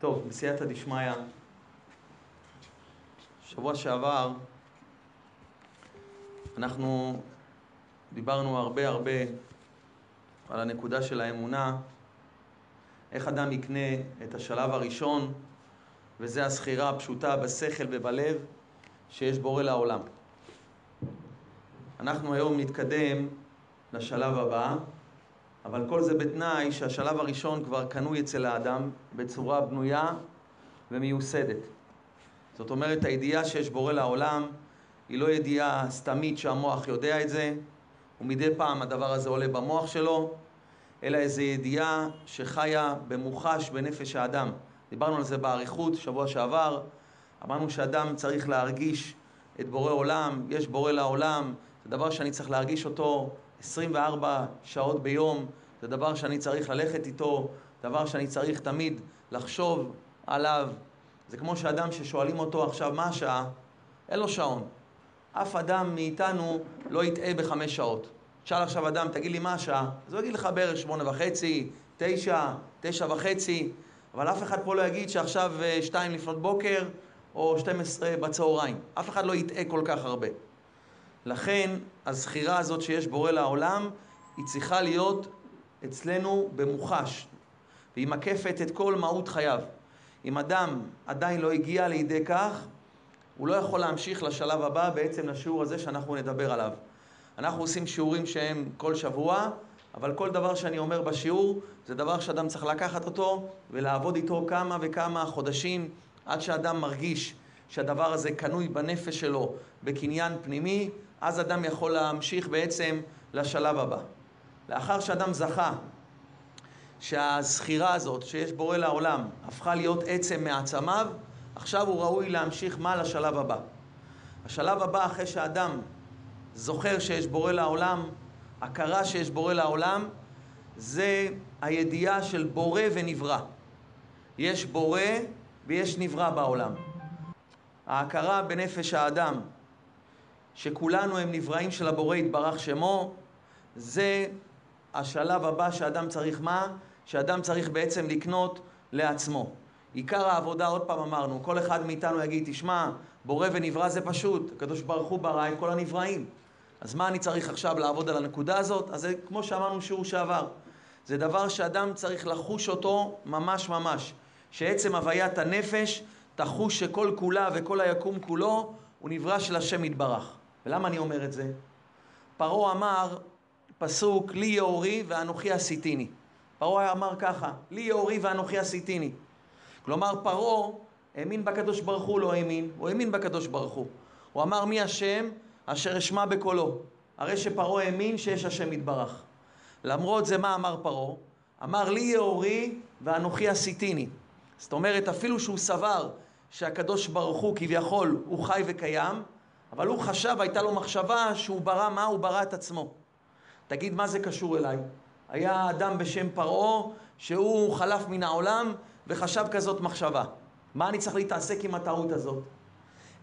טוב, בסייעתא דשמיא, שבוע שעבר אנחנו דיברנו הרבה הרבה על הנקודה של האמונה, איך אדם יקנה את השלב הראשון, וזה הזכירה הפשוטה בשכל ובלב, שיש בורא לעולם. אנחנו היום נתקדם לשלב הבא, אבל כל זה בתנאי שהשלב הראשון כבר קנוי אצל האדם בצורה בנויה ומיוסדת. זאת אומרת, הידיעה שיש בורא לעולם היא לא ידיעה סתמית שהמוח יודע את זה, ומדי פעם הדבר הזה עולה במוח שלו, אלא איזו ידיעה שחיה במוחש בנפש האדם. דיברנו על זה באריכות שבוע שעבר, אמרנו שאדם צריך להרגיש את בורא עולם, יש בורא לעולם, זה דבר שאני צריך להרגיש אותו 24 שעות ביום, זה דבר שאני צריך ללכת איתו, דבר שאני צריך תמיד לחשוב עליו. זה כמו שאדם ששואלים אותו עכשיו מה השעה, אין לו שעון. אף אדם מאיתנו לא יטעה בחמש שעות. תשאל עכשיו אדם, תגיד לי מה השעה? אז הוא יגיד לך בערך שמונה וחצי, תשע, תשע וחצי, אבל אף אחד פה לא יגיד שעכשיו אה, שתיים לפנות בוקר או 12 בצהריים. אף אחד לא יטעה כל כך הרבה. לכן הזכירה הזאת שיש בורא לעולם, היא צריכה להיות אצלנו במוחש, והיא מקפת את כל מהות חייו. אם אדם עדיין לא הגיע לידי כך, הוא לא יכול להמשיך לשלב הבא, בעצם לשיעור הזה שאנחנו נדבר עליו. אנחנו עושים שיעורים שהם כל שבוע, אבל כל דבר שאני אומר בשיעור, זה דבר שאדם צריך לקחת אותו ולעבוד איתו כמה וכמה חודשים, עד שאדם מרגיש שהדבר הזה קנוי בנפש שלו בקניין פנימי, אז אדם יכול להמשיך בעצם לשלב הבא. לאחר שאדם זכה שהזכירה הזאת שיש בורא לעולם הפכה להיות עצם מעצמיו, עכשיו הוא ראוי להמשיך מה לשלב הבא. השלב הבא אחרי שאדם זוכר שיש בורא לעולם, הכרה שיש בורא לעולם, זה הידיעה של בורא ונברא. יש בורא ויש נברא בעולם. ההכרה בנפש האדם, שכולנו הם נבראים של הבורא יתברך שמו, זה השלב הבא שאדם צריך מה? שאדם צריך בעצם לקנות לעצמו. עיקר העבודה, עוד פעם אמרנו, כל אחד מאיתנו יגיד, תשמע, בורא ונברא זה פשוט, הקדוש ברוך הוא ברא את כל הנבראים. אז מה אני צריך עכשיו לעבוד על הנקודה הזאת? אז זה כמו שאמרנו שיעור שעבר. זה דבר שאדם צריך לחוש אותו ממש ממש. שעצם הוויית הנפש תחוש שכל כולה וכל היקום כולו הוא נברא של השם יתברך. ולמה אני אומר את זה? פרעה אמר פסוק, לי יאורי ואנוכי עשיתיני. פרעה אמר ככה, לי יאורי ואנוכי עשיתיני. כלומר, פרעה האמין בקדוש ברוך הוא, לא האמין, הוא האמין בקדוש ברוך הוא. הוא אמר, מי השם אשר אשמע בקולו. הרי שפרעה האמין שיש השם יתברך. למרות זה, מה אמר פרעה? אמר, לי יאורי ואנוכי עשיתיני. זאת אומרת, אפילו שהוא סבר שהקדוש ברוך הוא כביכול הוא חי וקיים, אבל הוא חשב, הייתה לו מחשבה שהוא ברא מה? הוא ברא את עצמו. תגיד, מה זה קשור אליי? היה אדם בשם פרעה שהוא חלף מן העולם וחשב כזאת מחשבה. מה אני צריך להתעסק עם הטעות הזאת?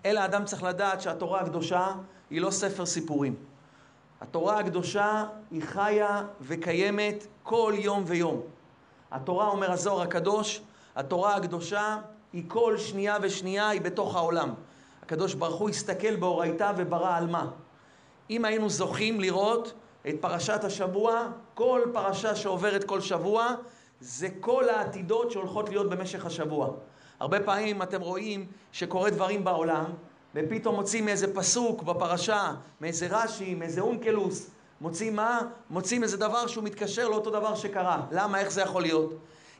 אלא אדם צריך לדעת שהתורה הקדושה היא לא ספר סיפורים. התורה הקדושה היא חיה וקיימת כל יום ויום. התורה, אומר הזוהר הקדוש, התורה הקדושה היא כל שנייה ושנייה היא בתוך העולם. הקדוש ברוך הוא הסתכל באורייתא וברא על מה. אם היינו זוכים לראות את פרשת השבוע, כל פרשה שעוברת כל שבוע, זה כל העתידות שהולכות להיות במשך השבוע. הרבה פעמים אתם רואים שקורה דברים בעולם, ופתאום מוצאים מאיזה פסוק בפרשה, מאיזה רש"י, מאיזה אונקלוס, מוצאים מה? מוצאים איזה דבר שהוא מתקשר לאותו דבר שקרה. למה? איך זה יכול להיות?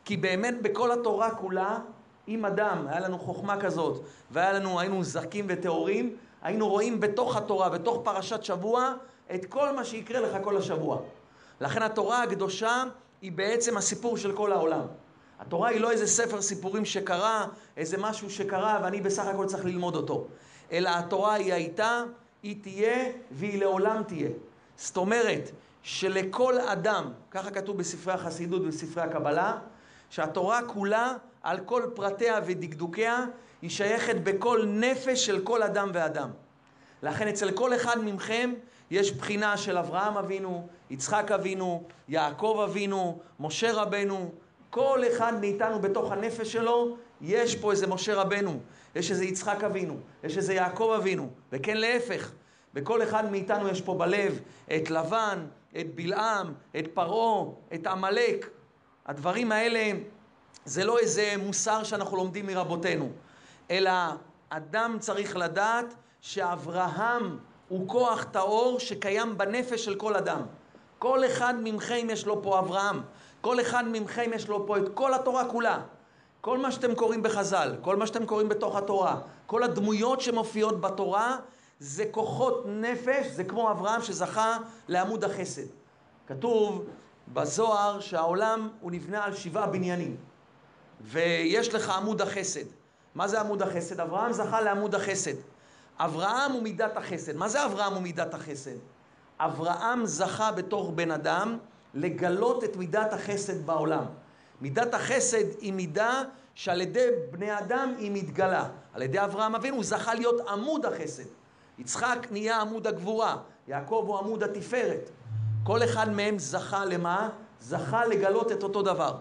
כי באמת בכל התורה כולה, אם אדם, היה לנו חוכמה כזאת, והיה לנו, היינו זכים וטהורים, היינו רואים בתוך התורה, בתוך פרשת שבוע, את כל מה שיקרה לך כל השבוע. לכן התורה הקדושה היא בעצם הסיפור של כל העולם. התורה היא לא איזה ספר סיפורים שקרה, איזה משהו שקרה ואני בסך הכל צריך ללמוד אותו. אלא התורה היא הייתה, היא תהיה והיא לעולם תהיה. זאת אומרת שלכל אדם, ככה כתוב בספרי החסידות ובספרי הקבלה, שהתורה כולה, על כל פרטיה ודקדוקיה, היא שייכת בכל נפש של כל אדם ואדם. לכן אצל כל אחד מכם יש בחינה של אברהם אבינו, יצחק אבינו, יעקב אבינו, משה רבנו, כל אחד מאיתנו בתוך הנפש שלו, יש פה איזה משה רבנו, יש איזה יצחק אבינו, יש איזה יעקב אבינו, וכן להפך. בכל אחד מאיתנו יש פה בלב את לבן, את בלעם, את פרעה, את עמלק. הדברים האלה זה לא איזה מוסר שאנחנו לומדים מרבותינו, אלא אדם צריך לדעת שאברהם הוא כוח טהור שקיים בנפש של כל אדם. כל אחד מכם יש לו פה אברהם, כל אחד מכם יש לו פה את כל התורה כולה. כל מה שאתם קוראים בחז"ל, כל מה שאתם קוראים בתוך התורה, כל הדמויות שמופיעות בתורה, זה כוחות נפש, זה כמו אברהם שזכה לעמוד החסד. כתוב בזוהר שהעולם הוא נבנה על שבעה בניינים, ויש לך עמוד החסד. מה זה עמוד החסד? אברהם זכה לעמוד החסד. אברהם הוא מידת החסד. מה זה אברהם הוא מידת החסד? אברהם זכה בתור בן אדם לגלות את מידת החסד בעולם. מידת החסד היא מידה שעל ידי בני אדם היא מתגלה. על ידי אברהם אבינו הוא זכה להיות עמוד החסד. יצחק נהיה עמוד הגבורה, יעקב הוא עמוד התפארת. כל אחד מהם זכה למה? זכה לגלות את אותו דבר.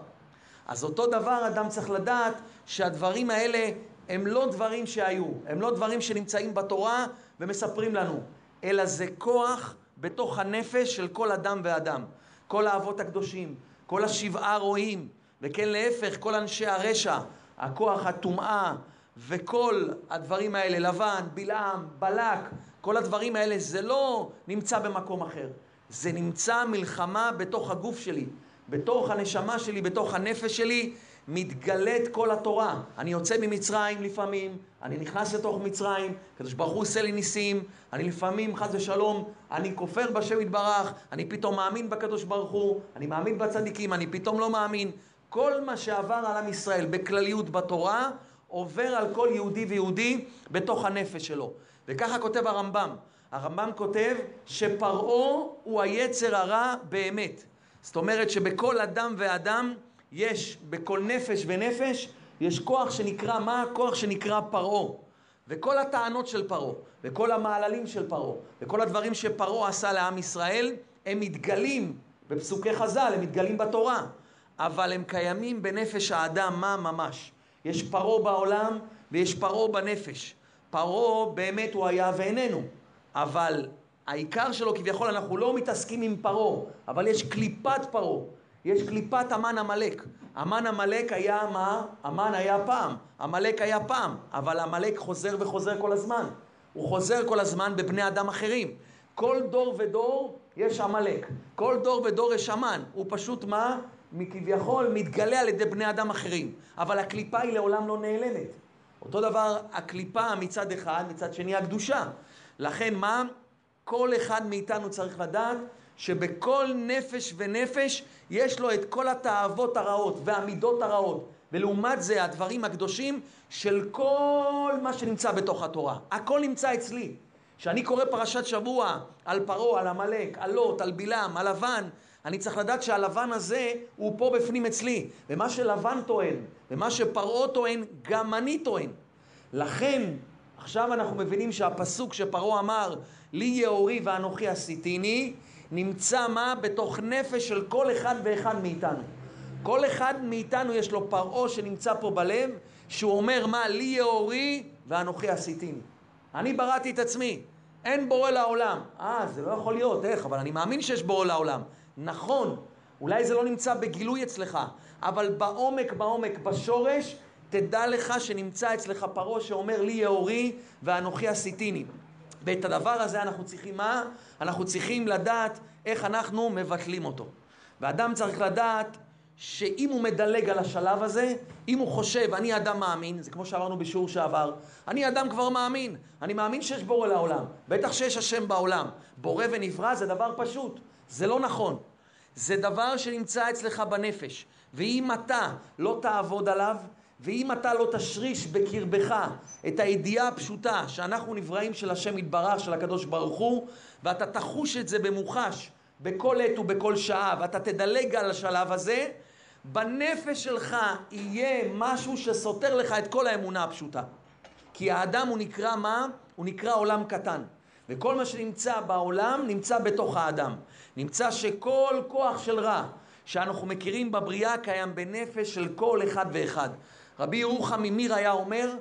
אז אותו דבר אדם צריך לדעת שהדברים האלה הם לא דברים שהיו, הם לא דברים שנמצאים בתורה ומספרים לנו, אלא זה כוח בתוך הנפש של כל אדם ואדם. כל האבות הקדושים, כל השבעה רועים, וכן להפך, כל אנשי הרשע, הכוח הטומאה וכל הדברים האלה, לבן, בלעם, בלק, כל הדברים האלה, זה לא נמצא במקום אחר. זה נמצא מלחמה בתוך הגוף שלי, בתוך הנשמה שלי, בתוך הנפש שלי, מתגלית כל התורה. אני יוצא ממצרים לפעמים, אני נכנס לתוך מצרים, הקדוש ברוך הוא עושה לי ניסים, אני לפעמים, חס ושלום, אני כופר בשם יתברך, אני פתאום מאמין בקדוש ברוך הוא, אני מאמין בצדיקים, אני פתאום לא מאמין. כל מה שעבר על עם ישראל בכלליות בתורה, עובר על כל יהודי ויהודי בתוך הנפש שלו. וככה כותב הרמב"ם. הרמב"ם כותב שפרעה הוא היצר הרע באמת. זאת אומרת שבכל אדם ואדם יש, בכל נפש ונפש, יש כוח שנקרא, מה הכוח שנקרא פרעה? וכל הטענות של פרעה, וכל המעללים של פרעה, וכל הדברים שפרעה עשה לעם ישראל, הם מתגלים בפסוקי חז"ל, הם מתגלים בתורה, אבל הם קיימים בנפש האדם, מה ממש? יש פרעה בעולם ויש פרעה בנפש. פרעה באמת הוא היה ואיננו, אבל העיקר שלו כביכול אנחנו לא מתעסקים עם פרעה, אבל יש קליפת פרעה. יש קליפת המן עמלק. המן עמלק היה מה? המן היה פעם. עמלק היה פעם. אבל עמלק חוזר וחוזר כל הזמן. הוא חוזר כל הזמן בבני אדם אחרים. כל דור ודור יש עמלק. כל דור ודור יש המן. הוא פשוט מה? כביכול מתגלה על ידי בני אדם אחרים. אבל הקליפה היא לעולם לא נעלמת. אותו דבר הקליפה מצד אחד, מצד שני הקדושה. לכן מה? כל אחד מאיתנו צריך לדעת שבכל נפש ונפש יש לו את כל התאוות הרעות והמידות הרעות. ולעומת זה הדברים הקדושים של כל מה שנמצא בתוך התורה. הכל נמצא אצלי. כשאני קורא פרשת שבוע על פרעה, על עמלק, על לוט, על בלעם, על לבן, אני צריך לדעת שהלבן הזה הוא פה בפנים אצלי. ומה שלבן טוען, ומה שפרעה טוען, גם אני טוען. לכן, עכשיו אנחנו מבינים שהפסוק שפרעה אמר, לי יאורי ואנוכי עשיתיני, נמצא מה? בתוך נפש של כל אחד ואחד מאיתנו. כל אחד מאיתנו יש לו פרעה שנמצא פה בלב, שהוא אומר מה? לי יאורי ואנוכי עשיתיני. אני בראתי את עצמי, אין בורא לעולם. אה, זה לא יכול להיות, איך? אבל אני מאמין שיש בורא לעולם. נכון, אולי זה לא נמצא בגילוי אצלך, אבל בעומק, בעומק, בשורש, תדע לך שנמצא אצלך פרעה שאומר לי יאורי ואנוכי עשיתיני. ואת הדבר הזה אנחנו צריכים מה? אנחנו צריכים לדעת איך אנחנו מבטלים אותו. ואדם צריך לדעת שאם הוא מדלג על השלב הזה, אם הוא חושב, אני אדם מאמין, זה כמו שאמרנו בשיעור שעבר, אני אדם כבר מאמין, אני מאמין שיש בורא לעולם, בטח שיש השם בעולם. בורא ונברא זה דבר פשוט, זה לא נכון. זה דבר שנמצא אצלך בנפש, ואם אתה לא תעבוד עליו, ואם אתה לא תשריש בקרבך את הידיעה הפשוטה שאנחנו נבראים של השם יתברך, של הקדוש ברוך הוא, ואתה תחוש את זה במוחש בכל עת ובכל שעה, ואתה תדלג על השלב הזה, בנפש שלך יהיה משהו שסותר לך את כל האמונה הפשוטה. כי האדם הוא נקרא מה? הוא נקרא עולם קטן. וכל מה שנמצא בעולם נמצא בתוך האדם. נמצא שכל כוח של רע שאנחנו מכירים בבריאה קיים בנפש של כל אחד ואחד. רבי ירוחם ממיר היה אומר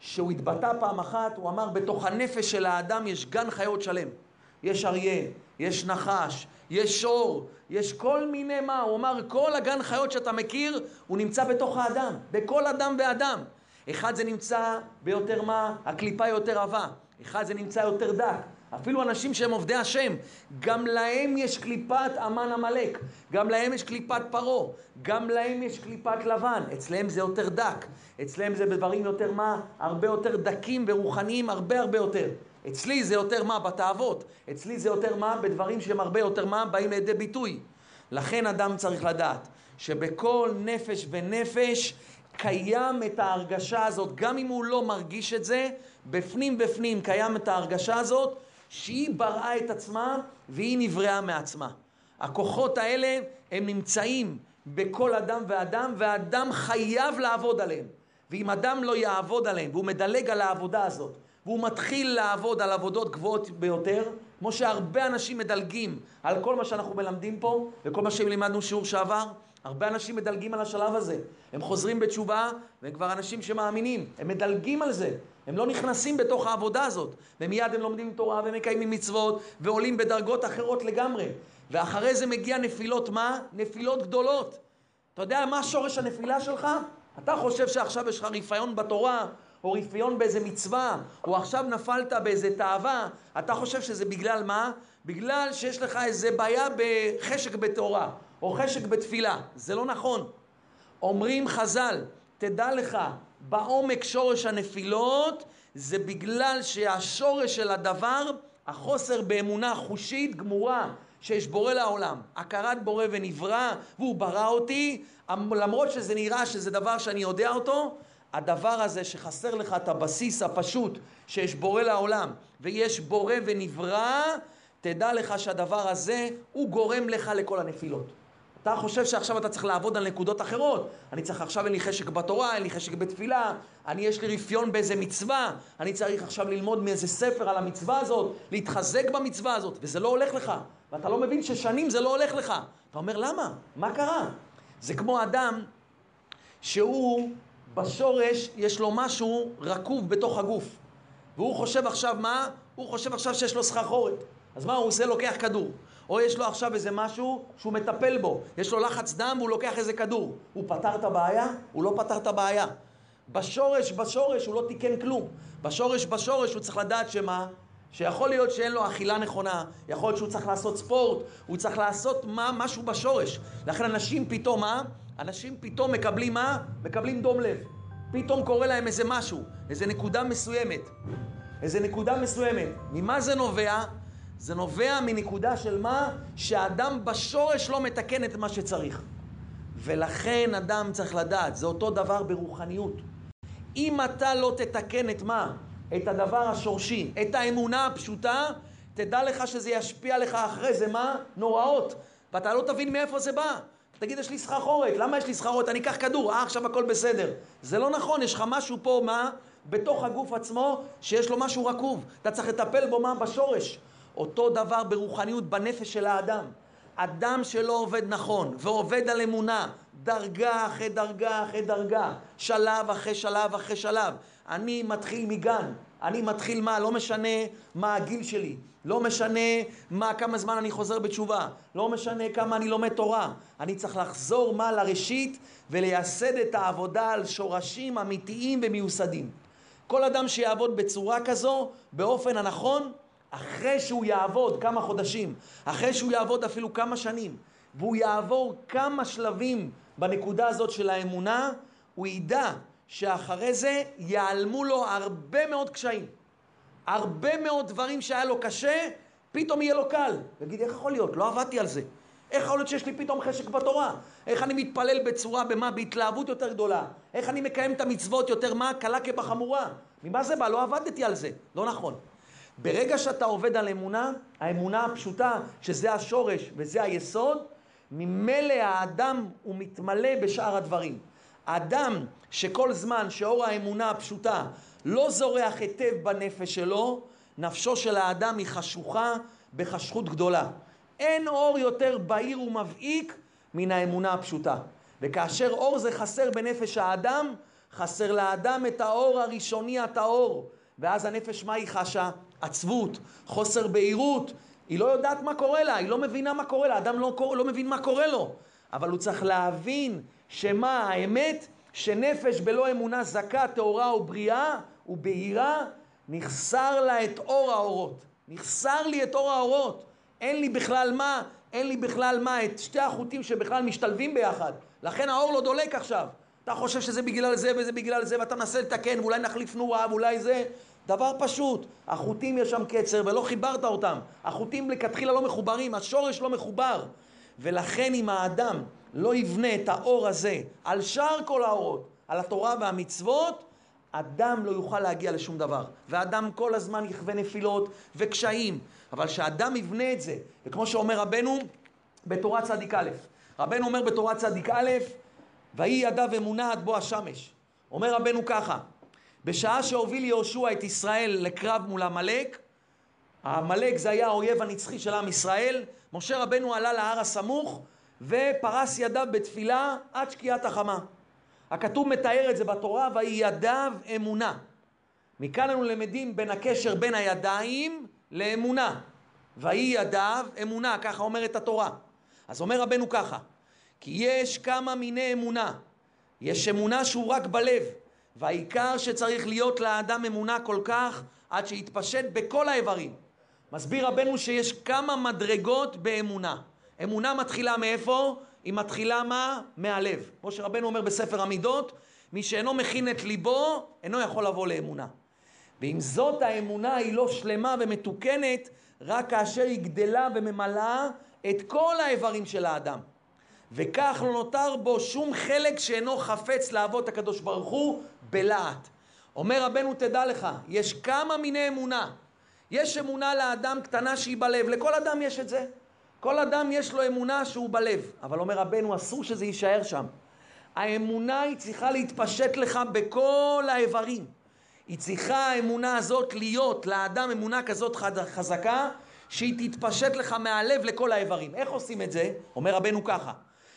שהוא התבטא פעם אחת, הוא אמר בתוך הנפש של האדם יש גן חיות שלם. יש אריה, יש נחש, יש שור, יש כל מיני מה, הוא אמר כל הגן חיות שאתה מכיר הוא נמצא בתוך האדם, בכל אדם ואדם. אחד זה נמצא ביותר מה, הקליפה יותר עבה, אחד זה נמצא יותר דק, אפילו אנשים שהם עובדי השם, גם להם יש קליפת אמן עמלק, גם להם יש קליפת פרעה, גם להם יש קליפת לבן, אצלהם זה יותר דק, אצלהם זה בדברים יותר מה? הרבה יותר דקים ורוחניים, הרבה הרבה יותר. אצלי זה יותר מה? בתאוות, אצלי זה יותר מה? בדברים שהם הרבה יותר מה? באים לידי ביטוי. לכן אדם צריך לדעת שבכל נפש ונפש קיים את ההרגשה הזאת, גם אם הוא לא מרגיש את זה, בפנים בפנים קיים את ההרגשה הזאת שהיא בראה את עצמה והיא נבראה מעצמה. הכוחות האלה הם נמצאים בכל אדם ואדם, ואדם חייב לעבוד עליהם. ואם אדם לא יעבוד עליהם, והוא מדלג על העבודה הזאת, והוא מתחיל לעבוד על עבודות גבוהות ביותר, כמו שהרבה אנשים מדלגים על כל מה שאנחנו מלמדים פה, וכל מה שלימדנו שיעור שעבר, הרבה אנשים מדלגים על השלב הזה. הם חוזרים בתשובה, והם כבר אנשים שמאמינים. הם מדלגים על זה. הם לא נכנסים בתוך העבודה הזאת. ומיד הם לומדים תורה ומקיימים מצוות, ועולים בדרגות אחרות לגמרי. ואחרי זה מגיע נפילות מה? נפילות גדולות. אתה יודע מה שורש הנפילה שלך? אתה חושב שעכשיו יש לך רפיון בתורה, או רפיון באיזה מצווה, או עכשיו נפלת באיזה תאווה, אתה חושב שזה בגלל מה? בגלל שיש לך איזה בעיה בחשק בתורה, או חשק בתפילה. זה לא נכון. אומרים חז"ל, תדע לך, בעומק שורש הנפילות זה בגלל שהשורש של הדבר, החוסר באמונה חושית גמורה שיש בורא לעולם, הכרת בורא ונברא, והוא ברא אותי, למרות שזה נראה שזה דבר שאני יודע אותו, הדבר הזה שחסר לך את הבסיס הפשוט שיש בורא לעולם ויש בורא ונברא, תדע לך שהדבר הזה הוא גורם לך לכל הנפילות. אתה חושב שעכשיו אתה צריך לעבוד על נקודות אחרות. אני צריך עכשיו, אין לי חשק בתורה, אין לי חשק בתפילה, אני יש לי רפיון באיזה מצווה, אני צריך עכשיו ללמוד מאיזה ספר על המצווה הזאת, להתחזק במצווה הזאת, וזה לא הולך לך. ואתה לא מבין ששנים זה לא הולך לך. אתה אומר, למה? מה קרה? זה כמו אדם שהוא בשורש יש לו משהו רקוב בתוך הגוף. והוא חושב עכשיו מה? הוא חושב עכשיו שיש לו סחרחורת. אז מה הוא עושה? לוקח כדור. או יש לו עכשיו איזה משהו שהוא מטפל בו. יש לו לחץ דם והוא לוקח איזה כדור. הוא פתר את הבעיה? הוא לא פתר את הבעיה. בשורש, בשורש הוא לא תיקן כלום. בשורש, בשורש הוא צריך לדעת שמה? שיכול להיות שאין לו אכילה נכונה, יכול להיות שהוא צריך לעשות ספורט, הוא צריך לעשות מה, משהו בשורש. לכן אנשים פתאום, מה? אנשים פתאום מקבלים מה? מקבלים דום לב. פתאום קורה להם איזה משהו, איזה נקודה מסוימת. איזה נקודה מסוימת. ממה זה נובע? זה נובע מנקודה של מה? שהאדם בשורש לא מתקן את מה שצריך. ולכן אדם צריך לדעת, זה אותו דבר ברוחניות. אם אתה לא תתקן את מה? את הדבר השורשי, את האמונה הפשוטה, תדע לך שזה ישפיע לך אחרי זה מה? נוראות. ואתה לא תבין מאיפה זה בא. תגיד, יש לי סחרחורת, למה יש לי סחרחורת? אני אקח כדור, אה, עכשיו הכל בסדר. זה לא נכון, יש לך משהו פה, מה? בתוך הגוף עצמו, שיש לו משהו רקוב. אתה צריך לטפל בו, מה? בשורש. אותו דבר ברוחניות, בנפש של האדם. אדם שלא עובד נכון ועובד על אמונה, דרגה אחרי דרגה אחרי דרגה, שלב אחרי שלב אחרי שלב. אני מתחיל מגן, אני מתחיל מה, לא משנה מה הגיל שלי, לא משנה מה, כמה זמן אני חוזר בתשובה, לא משנה כמה אני לומד תורה. אני צריך לחזור מה לראשית ולייסד את העבודה על שורשים אמיתיים ומיוסדים. כל אדם שיעבוד בצורה כזו, באופן הנכון, אחרי שהוא יעבוד כמה חודשים, אחרי שהוא יעבוד אפילו כמה שנים, והוא יעבור כמה שלבים בנקודה הזאת של האמונה, הוא ידע שאחרי זה ייעלמו לו הרבה מאוד קשיים. הרבה מאוד דברים שהיה לו קשה, פתאום יהיה לו קל. יגיד, איך יכול להיות? לא עבדתי על זה. איך יכול להיות שיש לי פתאום חשק בתורה? איך אני מתפלל בצורה, במה? בהתלהבות יותר גדולה. איך אני מקיים את המצוות יותר מה? קלה כבחמורה. ממה זה בא? לא עבדתי על זה. לא נכון. ברגע שאתה עובד על אמונה, האמונה הפשוטה, שזה השורש וזה היסוד, ממילא האדם הוא מתמלא בשאר הדברים. האדם שכל זמן שאור האמונה הפשוטה לא זורח היטב בנפש שלו, נפשו של האדם היא חשוכה בחשכות גדולה. אין אור יותר בהיר ומבעיק מן האמונה הפשוטה. וכאשר אור זה חסר בנפש האדם, חסר לאדם את האור הראשוני הטהור. ואז הנפש, מה היא חשה? עצבות, חוסר בהירות, היא לא יודעת מה קורה לה, היא לא מבינה מה קורה לה, האדם לא, לא מבין מה קורה לו. אבל הוא צריך להבין שמה האמת? שנפש בלא אמונה זכה, טהורה ובריאה ובהירה, נחסר לה את אור האורות. נחסר לי את אור האורות. אין לי בכלל מה, אין לי בכלל מה, את שתי החוטים שבכלל משתלבים ביחד. לכן האור לא דולק עכשיו. אתה חושב שזה בגלל זה וזה בגלל זה, ואתה מנסה לתקן, ואולי נחליף נורה, ואולי זה. דבר פשוט, החוטים יש שם קצר ולא חיברת אותם. החוטים לכתחילה לא מחוברים, השורש לא מחובר. ולכן אם האדם לא יבנה את האור הזה על שאר כל האורות, על התורה והמצוות, אדם לא יוכל להגיע לשום דבר. ואדם כל הזמן יכווה נפילות וקשיים. אבל שאדם יבנה את זה, וכמו שאומר רבנו בתורה צדיק א', רבנו אומר בתורה צדיק א', ויהי ידיו אמונה עד בוא השמש. אומר רבנו ככה, בשעה שהוביל יהושע את ישראל לקרב מול עמלק, עמלק זה היה האויב הנצחי של עם ישראל, משה רבנו עלה להר הסמוך ופרס ידיו בתפילה עד שקיעת החמה. הכתוב מתאר את זה בתורה, ויהי ידיו אמונה. מכאן אנו למדים בין הקשר בין הידיים לאמונה. ויהי ידיו אמונה, ככה אומרת התורה. אז אומר רבנו ככה, כי יש כמה מיני אמונה. יש אמונה שהוא רק בלב, והעיקר שצריך להיות לאדם אמונה כל כך עד שיתפשט בכל האיברים. מסביר רבנו שיש כמה מדרגות באמונה. אמונה מתחילה מאיפה? היא מתחילה מה? מהלב. כמו שרבנו אומר בספר המידות, מי שאינו מכין את ליבו, אינו יכול לבוא לאמונה. ואם זאת האמונה היא לא שלמה ומתוקנת, רק כאשר היא גדלה וממלאה את כל האיברים של האדם. וכך לא נותר בו שום חלק שאינו חפץ לעבוד הקדוש ברוך הוא בלהט. אומר רבנו תדע לך, יש כמה מיני אמונה. יש אמונה לאדם קטנה שהיא בלב, לכל אדם יש את זה. כל אדם יש לו אמונה שהוא בלב, אבל אומר רבנו אסור שזה יישאר שם. האמונה היא צריכה להתפשט לך בכל האיברים. היא צריכה האמונה הזאת להיות לאדם אמונה כזאת חזקה שהיא תתפשט לך מהלב לכל האיברים. איך עושים את זה? אומר רבנו ככה,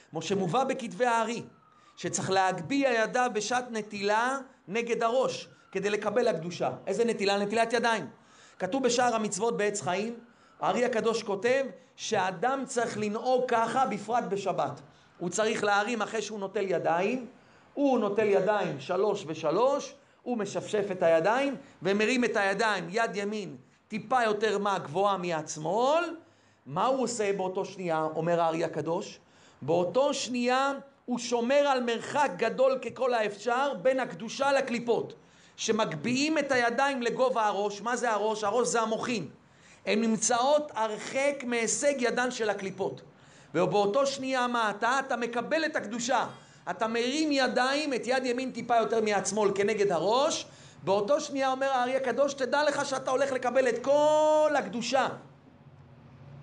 כמו שמובא בכתבי הארי, שצריך להגביה ידיו בשעת נטילה נגד הראש כדי לקבל הקדושה. איזה נטילה? נטילת ידיים. כתוב בשער המצוות בעץ חיים, הארי הקדוש כותב שאדם צריך לנהוג ככה בפרט בשבת. הוא צריך להרים אחרי שהוא נוטל ידיים, הוא נוטל ידיים שלוש ושלוש, הוא משפשף את הידיים ומרים את הידיים, יד ימין טיפה יותר מה גבוהה מיד שמאל. מה הוא עושה באותו שנייה, אומר הארי הקדוש? באותו שנייה הוא שומר על מרחק גדול ככל האפשר בין הקדושה לקליפות. שמגביהים את הידיים לגובה הראש, מה זה הראש? הראש זה המוחין. הן נמצאות הרחק מהישג ידן של הקליפות. ובאותו שנייה מה אתה? אתה מקבל את הקדושה. אתה מרים ידיים, את יד ימין טיפה יותר מיד שמאל כנגד הראש. באותו שנייה אומר הארי הקדוש, תדע לך שאתה הולך לקבל את כל הקדושה.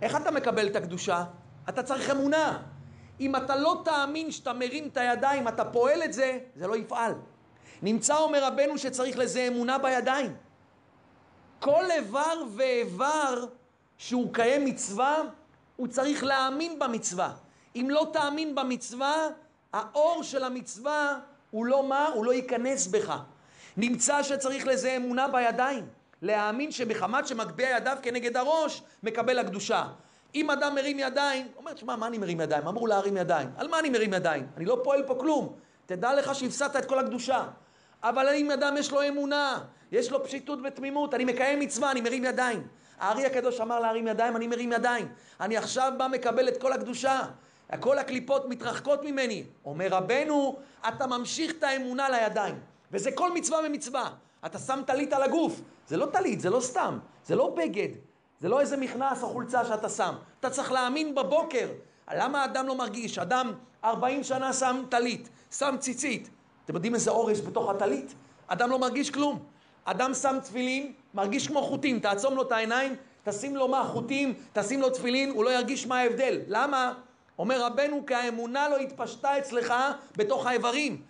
איך אתה מקבל את הקדושה? אתה צריך אמונה. אם אתה לא תאמין שאתה מרים את הידיים, אתה פועל את זה, זה לא יפעל. נמצא, אומר רבנו, שצריך לזה אמונה בידיים. כל איבר ואיבר שהוא קיים מצווה, הוא צריך להאמין במצווה. אם לא תאמין במצווה, האור של המצווה הוא לא מה? הוא לא ייכנס בך. נמצא שצריך לזה אמונה בידיים. להאמין שבחמת שמגביה ידיו כנגד הראש, מקבל הקדושה. אם אדם מרים ידיים, אומר, תשמע, מה אני מרים ידיים? אמור להרים ידיים. על מה אני מרים ידיים? אני לא פועל פה כלום. תדע לך שהפסדת את כל הקדושה. אבל אם אדם יש לו אמונה, יש לו פשיטות ותמימות, אני מקיים מצווה, אני מרים ידיים. הארי הקדוש אמר להרים ידיים, אני מרים ידיים. אני עכשיו בא מקבל את כל הקדושה. כל הקליפות מתרחקות ממני. אומר רבנו, אתה ממשיך את האמונה לידיים. וזה כל מצווה ומצווה. אתה שם טלית על הגוף. זה לא טלית, זה לא סתם. זה לא בגד. זה לא איזה מכנס או חולצה שאתה שם. אתה צריך להאמין בבוקר. למה האדם לא מרגיש? אדם 40 שנה שם טלית, שם ציצית. אתם יודעים איזה אור יש בתוך הטלית? אדם לא מרגיש כלום. אדם שם תפילין, מרגיש כמו חוטים, תעצום לו את העיניים, תשים לו מה חוטים, תשים לו תפילין, הוא לא ירגיש מה ההבדל. למה? אומר רבנו, כי האמונה לא התפשטה אצלך בתוך האיברים.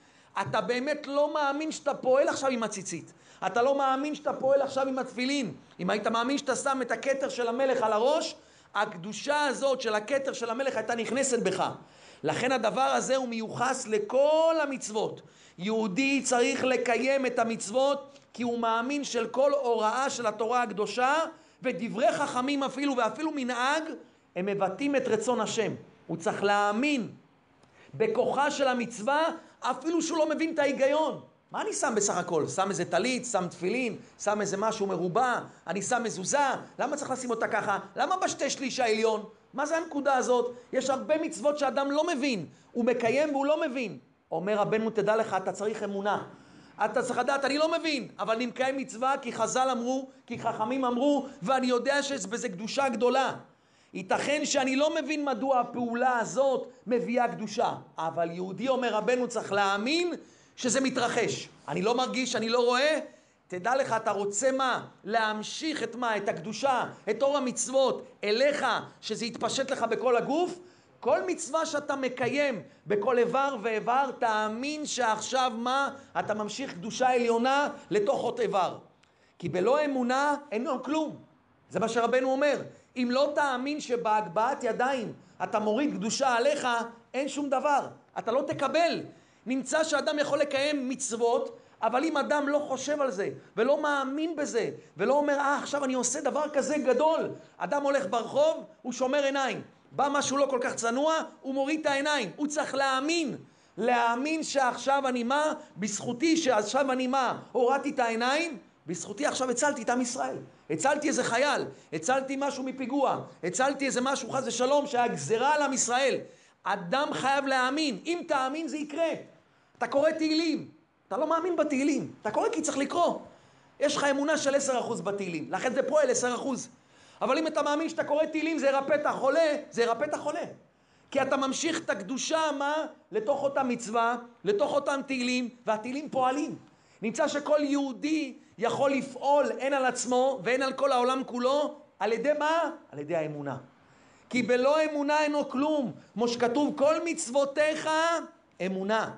אתה באמת לא מאמין שאתה פועל עכשיו עם הציצית. אתה לא מאמין שאתה פועל עכשיו עם התפילין. אם היית מאמין שאתה שם את הכתר של המלך על הראש, הקדושה הזאת של הכתר של המלך הייתה נכנסת בך. לכן הדבר הזה הוא מיוחס לכל המצוות. יהודי צריך לקיים את המצוות כי הוא מאמין של כל הוראה של התורה הקדושה ודברי חכמים אפילו ואפילו מנהג הם מבטאים את רצון השם. הוא צריך להאמין בכוחה של המצווה אפילו שהוא לא מבין את ההיגיון. מה אני שם בסך הכל? שם איזה טלית, שם תפילין, שם איזה משהו מרובע, אני שם מזוזה, למה צריך לשים אותה ככה? למה בשתי שליש העליון? מה זה הנקודה הזאת? יש הרבה מצוות שאדם לא מבין, הוא מקיים והוא לא מבין. אומר רבנו, תדע לך, אתה צריך אמונה. אתה צריך לדעת, אני לא מבין, אבל אני מקיים מצווה כי חז"ל אמרו, כי חכמים אמרו, ואני יודע שיש בזה קדושה גדולה. ייתכן שאני לא מבין מדוע הפעולה הזאת מביאה קדושה, אבל יהודי אומר רבנו צריך להאמין שזה מתרחש. אני לא מרגיש, אני לא רואה, תדע לך, אתה רוצה מה? להמשיך את מה? את הקדושה, את אור המצוות אליך, שזה יתפשט לך בכל הגוף? כל מצווה שאתה מקיים בכל איבר ואיבר, תאמין שעכשיו מה? אתה ממשיך קדושה עליונה לתוך עוד איבר. כי בלא אמונה אין לו כלום. זה מה שרבנו אומר. אם לא תאמין שבהגבהת ידיים אתה מוריד קדושה עליך, אין שום דבר. אתה לא תקבל. נמצא שאדם יכול לקיים מצוות, אבל אם אדם לא חושב על זה, ולא מאמין בזה, ולא אומר, אה, עכשיו אני עושה דבר כזה גדול. אדם הולך ברחוב, הוא שומר עיניים. בא משהו לא כל כך צנוע, הוא מוריד את העיניים. הוא צריך להאמין. להאמין שעכשיו אני מה? בזכותי שעכשיו אני מה? הורדתי את העיניים, בזכותי עכשיו הצלתי את עם ישראל. הצלתי איזה חייל, הצלתי משהו מפיגוע, הצלתי איזה משהו חס ושלום שהיה גזירה על עם ישראל. אדם חייב להאמין, אם תאמין זה יקרה. אתה קורא תהילים, אתה לא מאמין בתהילים, אתה קורא כי צריך לקרוא. יש לך אמונה של 10% בתהילים, לכן זה פועל 10%. אבל אם אתה מאמין שאתה קורא תהילים זה ירפא את החולה, זה ירפא את החולה. כי אתה ממשיך את הקדושה, מה? לתוך אותה מצווה, לתוך אותם תהילים, והתהילים פועלים. נמצא שכל יהודי יכול לפעול הן על עצמו והן על כל העולם כולו, על ידי מה? על ידי האמונה. כי בלא אמונה אינו כלום. כמו שכתוב, כל מצוותיך אמונה.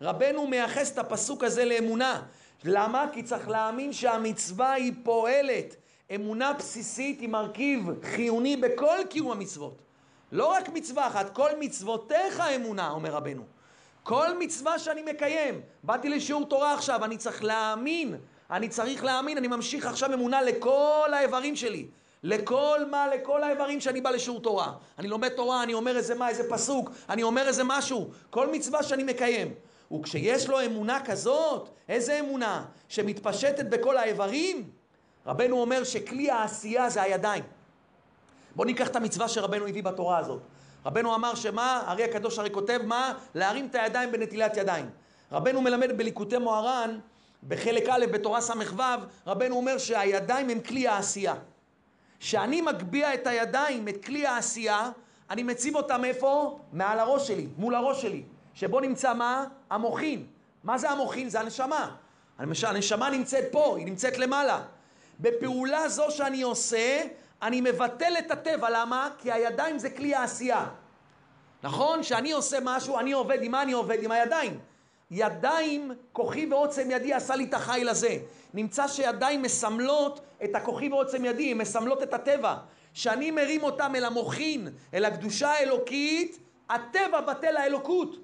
רבנו מייחס את הפסוק הזה לאמונה. למה? כי צריך להאמין שהמצווה היא פועלת. אמונה בסיסית היא מרכיב חיוני בכל קיום המצוות. לא רק מצווה אחת, כל מצוותיך אמונה, אומר רבנו. כל מצווה שאני מקיים, באתי לשיעור תורה עכשיו, אני צריך להאמין, אני צריך להאמין, אני ממשיך עכשיו אמונה לכל האיברים שלי. לכל מה, לכל האיברים שאני בא לשיעור תורה. אני לומד תורה, אני אומר איזה מה, איזה פסוק, אני אומר איזה משהו. כל מצווה שאני מקיים. וכשיש לו אמונה כזאת, איזה אמונה? שמתפשטת בכל האיברים, רבנו אומר שכלי העשייה זה הידיים. בואו ניקח את המצווה שרבנו הביא בתורה הזאת. רבנו אמר שמה, הרי הקדוש הרי כותב מה? להרים את הידיים בנטילת ידיים. רבנו מלמד בליקוטי מוהר"ן, בחלק א' בתורה ס"ו, רבנו אומר שהידיים הם כלי העשייה. שאני מגביה את הידיים, את כלי העשייה, אני מציב אותם איפה? מעל הראש שלי, מול הראש שלי. שבו נמצא מה? המוחין. מה זה המוחין? זה הנשמה. הנשמה נמצאת פה, היא נמצאת למעלה. בפעולה זו שאני עושה, אני מבטל את הטבע, למה? כי הידיים זה כלי העשייה. נכון? כשאני עושה משהו, אני עובד, עם מה אני עובד? עם הידיים. ידיים, כוחי ועוצם ידי עשה לי את החיל הזה. נמצא שידיים מסמלות את הכוחי ועוצם ידי, הן מסמלות את הטבע. כשאני מרים אותם אל המוחין, אל הקדושה האלוקית, הטבע בטל האלוקות.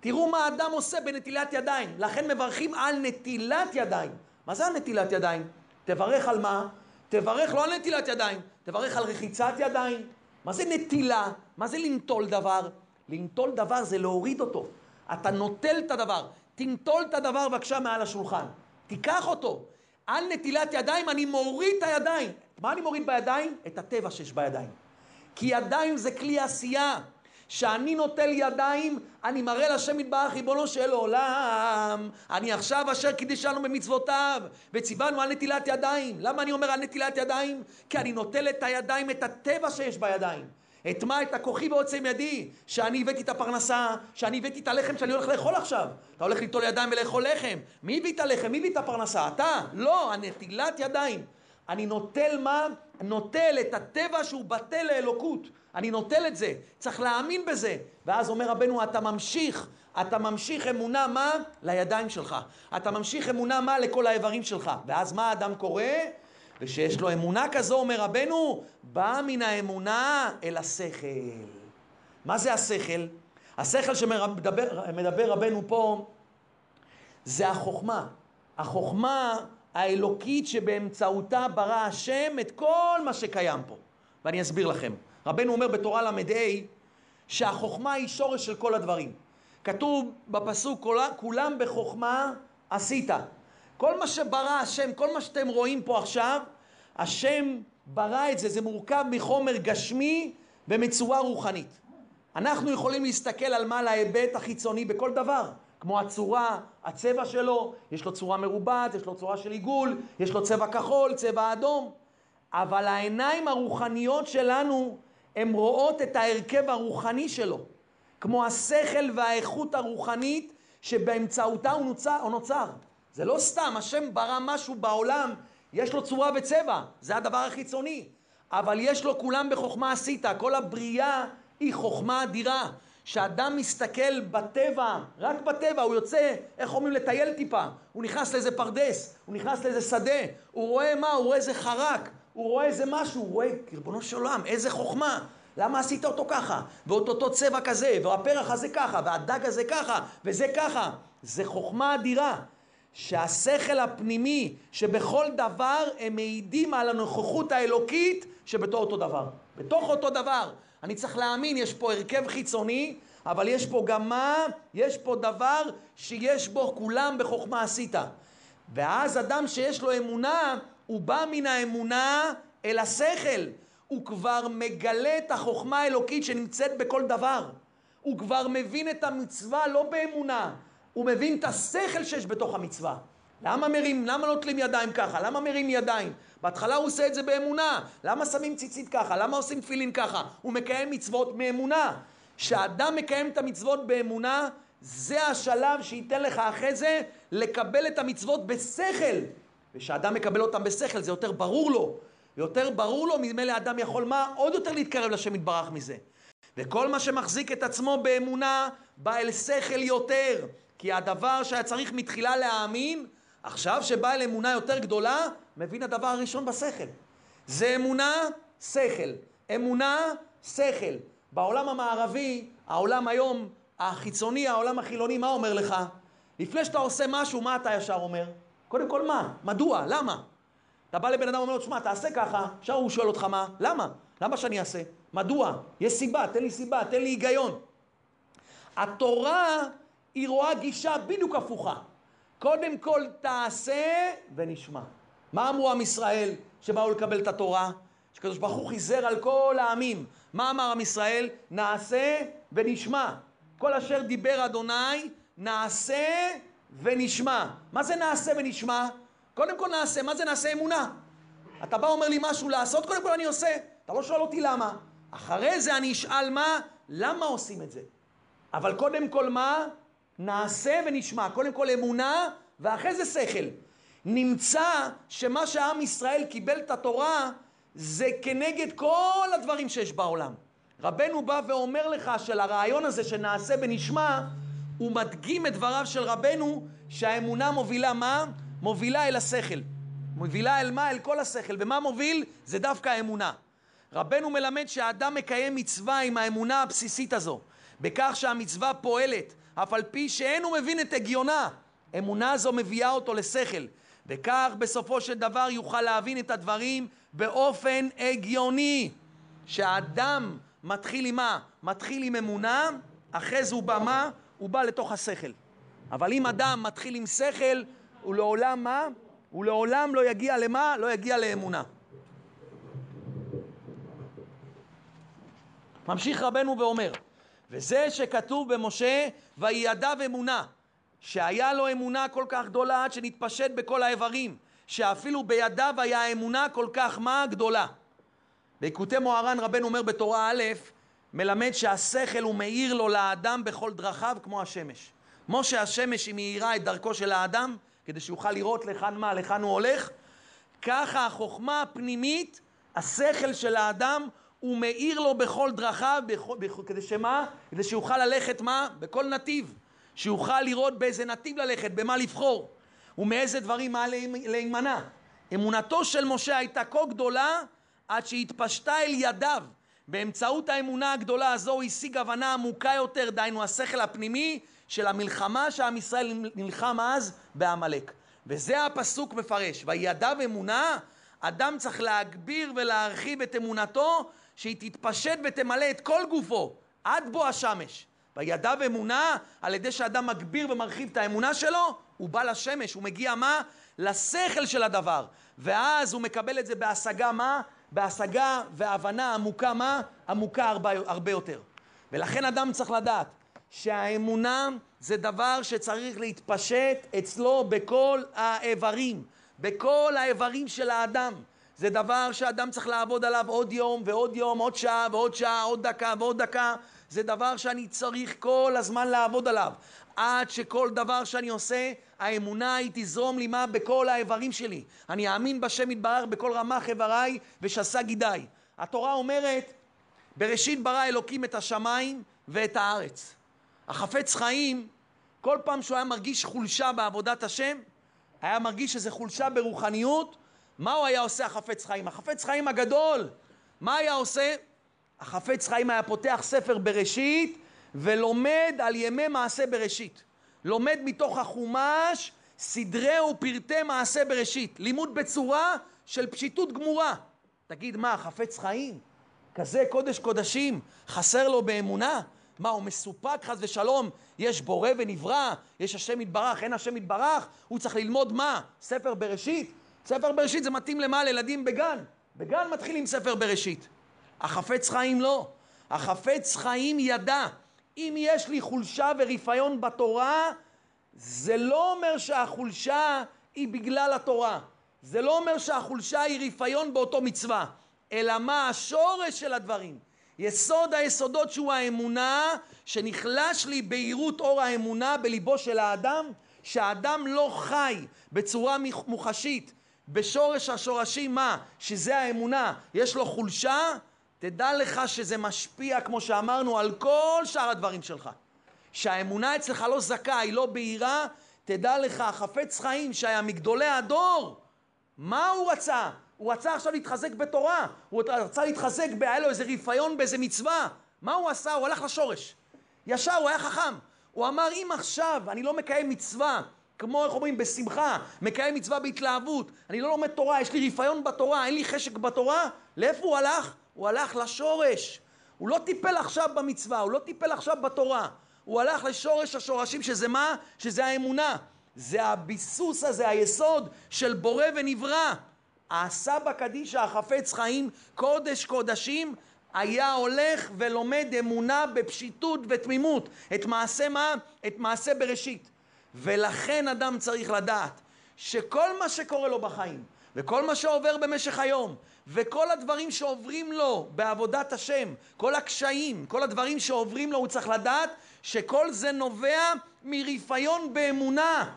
תראו מה האדם עושה בנטילת ידיים. לכן מברכים על נטילת ידיים. מה זה על נטילת ידיים? תברך על מה? תברך לא על נטילת ידיים, תברך על רחיצת ידיים. מה זה נטילה? מה זה לנטול דבר? לנטול דבר זה להוריד אותו. אתה נוטל את הדבר. תנטול את הדבר בבקשה מעל השולחן. תיקח אותו. על נטילת ידיים אני מוריד את הידיים. מה אני מוריד בידיים? את הטבע שיש בידיים. כי ידיים זה כלי עשייה. שאני נוטל ידיים, אני מראה לשם יתברך ריבונו של עולם. אני עכשיו אשר קידשנו במצוותיו, וציוונו על נטילת ידיים. למה אני אומר על נטילת ידיים? כי אני נוטל את הידיים, את הטבע שיש בידיים. את מה? את הכוחי ועוצם ידי. שאני הבאתי את הפרנסה, שאני הבאתי את הלחם שאני הולך לאכול עכשיו. אתה הולך ליטול ידיים ולאכול לחם. מי הביא את הלחם? מי הביא את הפרנסה? אתה. לא, הנטילת ידיים. אני נוטל מה? נוטל את הטבע שהוא בטל לאלוקות. אני נוטל את זה, צריך להאמין בזה. ואז אומר רבנו, אתה ממשיך, אתה ממשיך אמונה מה? לידיים שלך. אתה ממשיך אמונה מה? לכל האיברים שלך. ואז מה האדם קורא? ושיש לו אמונה כזו, אומר רבנו, בא מן האמונה אל השכל. מה זה השכל? השכל שמדבר רבנו פה זה החוכמה. החוכמה האלוקית שבאמצעותה ברא השם את כל מה שקיים פה. ואני אסביר לכם. רבנו אומר בתורה ל"ה שהחוכמה היא שורש של כל הדברים. כתוב בפסוק כולם בחוכמה עשית. כל מה שברא השם, כל מה שאתם רואים פה עכשיו, השם ברא את זה, זה מורכב מחומר גשמי ומצורה רוחנית. אנחנו יכולים להסתכל על מה להיבט החיצוני בכל דבר, כמו הצורה, הצבע שלו, יש לו צורה מרובעת, יש לו צורה של עיגול, יש לו צבע כחול, צבע אדום, אבל העיניים הרוחניות שלנו, הן רואות את ההרכב הרוחני שלו, כמו השכל והאיכות הרוחנית שבאמצעותה הוא נוצר. הוא נוצר. זה לא סתם, השם ברא משהו בעולם, יש לו צורה וצבע, זה הדבר החיצוני. אבל יש לו כולם בחוכמה עשית, כל הבריאה היא חוכמה אדירה. כשאדם מסתכל בטבע, רק בטבע, הוא יוצא, איך אומרים, לטייל טיפה. הוא נכנס לאיזה פרדס, הוא נכנס לאיזה שדה, הוא רואה מה? הוא רואה איזה חרק, הוא רואה איזה משהו, הוא רואה, ריבונו של עולם, איזה חוכמה. למה עשית אותו ככה? ואת אותו צבע כזה, והפרח הזה ככה, והדג הזה ככה, וזה ככה. זה חוכמה אדירה. שהשכל הפנימי, שבכל דבר הם מעידים על הנוכחות האלוקית שבתוך אותו דבר. בתוך אותו דבר. אני צריך להאמין, יש פה הרכב חיצוני, אבל יש פה גם מה? יש פה דבר שיש בו כולם בחוכמה עשית. ואז אדם שיש לו אמונה, הוא בא מן האמונה אל השכל. הוא כבר מגלה את החוכמה האלוקית שנמצאת בכל דבר. הוא כבר מבין את המצווה לא באמונה, הוא מבין את השכל שיש בתוך המצווה. למה מרים, למה נוטלים ידיים ככה? למה מרים ידיים? בהתחלה הוא עושה את זה באמונה. למה שמים ציצית ככה? למה עושים תפילין ככה? הוא מקיים מצוות מאמונה. כשאדם מקיים את המצוות באמונה, זה השלב שייתן לך אחרי זה לקבל את המצוות בשכל. וכשאדם מקבל אותם בשכל זה יותר ברור לו. יותר ברור לו, ממילא אדם יכול מה? עוד יותר להתקרב לשם יתברך מזה. וכל מה שמחזיק את עצמו באמונה, בא אל שכל יותר. כי הדבר שהיה צריך מתחילה להאמין, עכשיו שבא אל אמונה יותר גדולה, מבין הדבר הראשון בשכל. זה אמונה, שכל. אמונה, שכל. בעולם המערבי, העולם היום החיצוני, העולם החילוני, מה אומר לך? לפני שאתה עושה משהו, מה אתה ישר אומר? קודם כל מה? מדוע? למה? אתה בא לבן אדם ואומר לו, שמע, תעשה ככה, עכשיו הוא שואל אותך מה? למה? למה שאני אעשה? מדוע? יש סיבה, תן לי סיבה, תן לי היגיון. התורה היא רואה גישה בדיוק הפוכה. קודם כל תעשה ונשמע. מה אמרו עם ישראל שבאו לקבל את התורה? שקדוש ברוך הוא חיזר על כל העמים. מה אמר עם ישראל? נעשה ונשמע. כל אשר דיבר אדוני, נעשה ונשמע. מה זה נעשה ונשמע? קודם כל נעשה. מה זה נעשה אמונה? אתה בא אומר לי משהו לעשות, קודם כל אני עושה. אתה לא שואל אותי למה. אחרי זה אני אשאל מה, למה עושים את זה. אבל קודם כל מה? נעשה ונשמע. קודם כל אמונה, ואחרי זה שכל. נמצא שמה שעם ישראל קיבל את התורה זה כנגד כל הדברים שיש בעולם. רבנו בא ואומר לך שלרעיון הזה שנעשה ונשמע, הוא מדגים את דבריו של רבנו שהאמונה מובילה מה? מובילה אל השכל. מובילה אל מה? אל כל השכל. ומה מוביל? זה דווקא האמונה. רבנו מלמד שהאדם מקיים מצווה עם האמונה הבסיסית הזו, בכך שהמצווה פועלת אף על פי שאין הוא מבין את הגיונה. אמונה זו מביאה אותו לשכל, וכך בסופו של דבר יוכל להבין את הדברים באופן הגיוני. שהאדם מתחיל עם מה? מתחיל עם אמונה, אחרי זה הוא בא מה? הוא בא לתוך השכל. אבל אם אדם מתחיל עם שכל, הוא לעולם מה? הוא לעולם לא יגיע למה? לא יגיע לאמונה. ממשיך רבנו ואומר, וזה שכתוב במשה, וידע אמונה, שהיה לו אמונה כל כך גדולה עד שנתפשט בכל האיברים, שאפילו בידיו היה אמונה כל כך מה גדולה. ביקוטי מוהר"ן רבנו אומר בתורה א', מלמד שהשכל הוא מאיר לו לאדם בכל דרכיו כמו השמש. כמו שהשמש היא מאירה את דרכו של האדם, כדי שיוכל לראות לכאן מה, לכאן הוא הולך, ככה החוכמה הפנימית, השכל של האדם, הוא מאיר לו בכל דרכיו, בכל, כדי שמה? כדי שיוכל ללכת מה? בכל נתיב. שיוכל לראות באיזה נתיב ללכת, במה לבחור, ומאיזה דברים מה להימנע. אמונתו של משה הייתה כה גדולה עד שהתפשטה אל ידיו, באמצעות האמונה הגדולה הזו הוא השיג הבנה עמוקה יותר, דהיינו השכל הפנימי של המלחמה שעם ישראל נלחם אז בעמלק. וזה הפסוק מפרש, וידע אמונה, אדם צריך להגביר ולהרחיב את אמונתו, שהיא תתפשט ותמלא את כל גופו, עד בוא השמש. וידע אמונה, על ידי שאדם מגביר ומרחיב את האמונה שלו, הוא בא לשמש, הוא מגיע מה? לשכל של הדבר. ואז הוא מקבל את זה בהשגה מה? בהשגה והבנה עמוקה מה? עמוקה הרבה, הרבה יותר. ולכן אדם צריך לדעת שהאמונה זה דבר שצריך להתפשט אצלו בכל האיברים, בכל האיברים של האדם. זה דבר שאדם צריך לעבוד עליו עוד יום ועוד יום, עוד שעה ועוד שעה, עוד דקה ועוד דקה. זה דבר שאני צריך כל הזמן לעבוד עליו. עד שכל דבר שאני עושה, האמונה היא תזרום לי מה בכל האיברים שלי. אני אאמין בשם יתברך בכל רמ"ח איבריי ושסה גידיי. התורה אומרת, בראשית ברא אלוקים את השמיים ואת הארץ. החפץ חיים, כל פעם שהוא היה מרגיש חולשה בעבודת השם, היה מרגיש איזו חולשה ברוחניות, מה הוא היה עושה החפץ חיים? החפץ חיים הגדול, מה היה עושה? החפץ חיים היה פותח ספר בראשית ולומד על ימי מעשה בראשית. לומד מתוך החומש סדרי ופרטי מעשה בראשית. לימוד בצורה של פשיטות גמורה. תגיד, מה, חפץ חיים? כזה קודש קודשים, חסר לו באמונה? מה, הוא מסופק חס ושלום? יש בורא ונברא, יש השם יתברך, אין השם יתברך? הוא צריך ללמוד מה? ספר בראשית? ספר בראשית זה מתאים למה? לילדים בגן. בגן מתחילים ספר בראשית. החפץ חיים לא. החפץ חיים ידע. אם יש לי חולשה ורפיון בתורה, זה לא אומר שהחולשה היא בגלל התורה. זה לא אומר שהחולשה היא רפיון באותו מצווה, אלא מה השורש של הדברים. יסוד היסודות שהוא האמונה, שנחלש לי בהירות אור האמונה בליבו של האדם, שהאדם לא חי בצורה מוחשית, בשורש השורשים מה? שזה האמונה, יש לו חולשה, תדע לך שזה משפיע, כמו שאמרנו, על כל שאר הדברים שלך. שהאמונה אצלך לא זכה, היא לא בהירה, תדע לך, החפץ חיים שהיה מגדולי הדור, מה הוא רצה? הוא רצה עכשיו להתחזק בתורה, הוא רצה להתחזק, היה לו איזה רפיון באיזה מצווה. מה הוא עשה? הוא הלך לשורש. ישר, הוא היה חכם. הוא אמר, אם עכשיו אני לא מקיים מצווה, כמו, איך אומרים, בשמחה, מקיים מצווה בהתלהבות, אני לא לומד תורה, יש לי רפיון בתורה, אין לי חשק בתורה, לאיפה הוא הלך? הוא הלך לשורש. הוא לא טיפל עכשיו במצווה, הוא לא טיפל עכשיו בתורה. הוא הלך לשורש השורשים, שזה מה? שזה האמונה. זה הביסוס הזה, היסוד של בורא ונברא. הסבא קדישא החפץ חיים, קודש קודשים, היה הולך ולומד אמונה בפשיטות ותמימות. את מעשה מה? את מעשה בראשית. ולכן אדם צריך לדעת שכל מה שקורה לו בחיים, וכל מה שעובר במשך היום, וכל הדברים שעוברים לו בעבודת השם, כל הקשיים, כל הדברים שעוברים לו, הוא צריך לדעת שכל זה נובע מרפיון באמונה.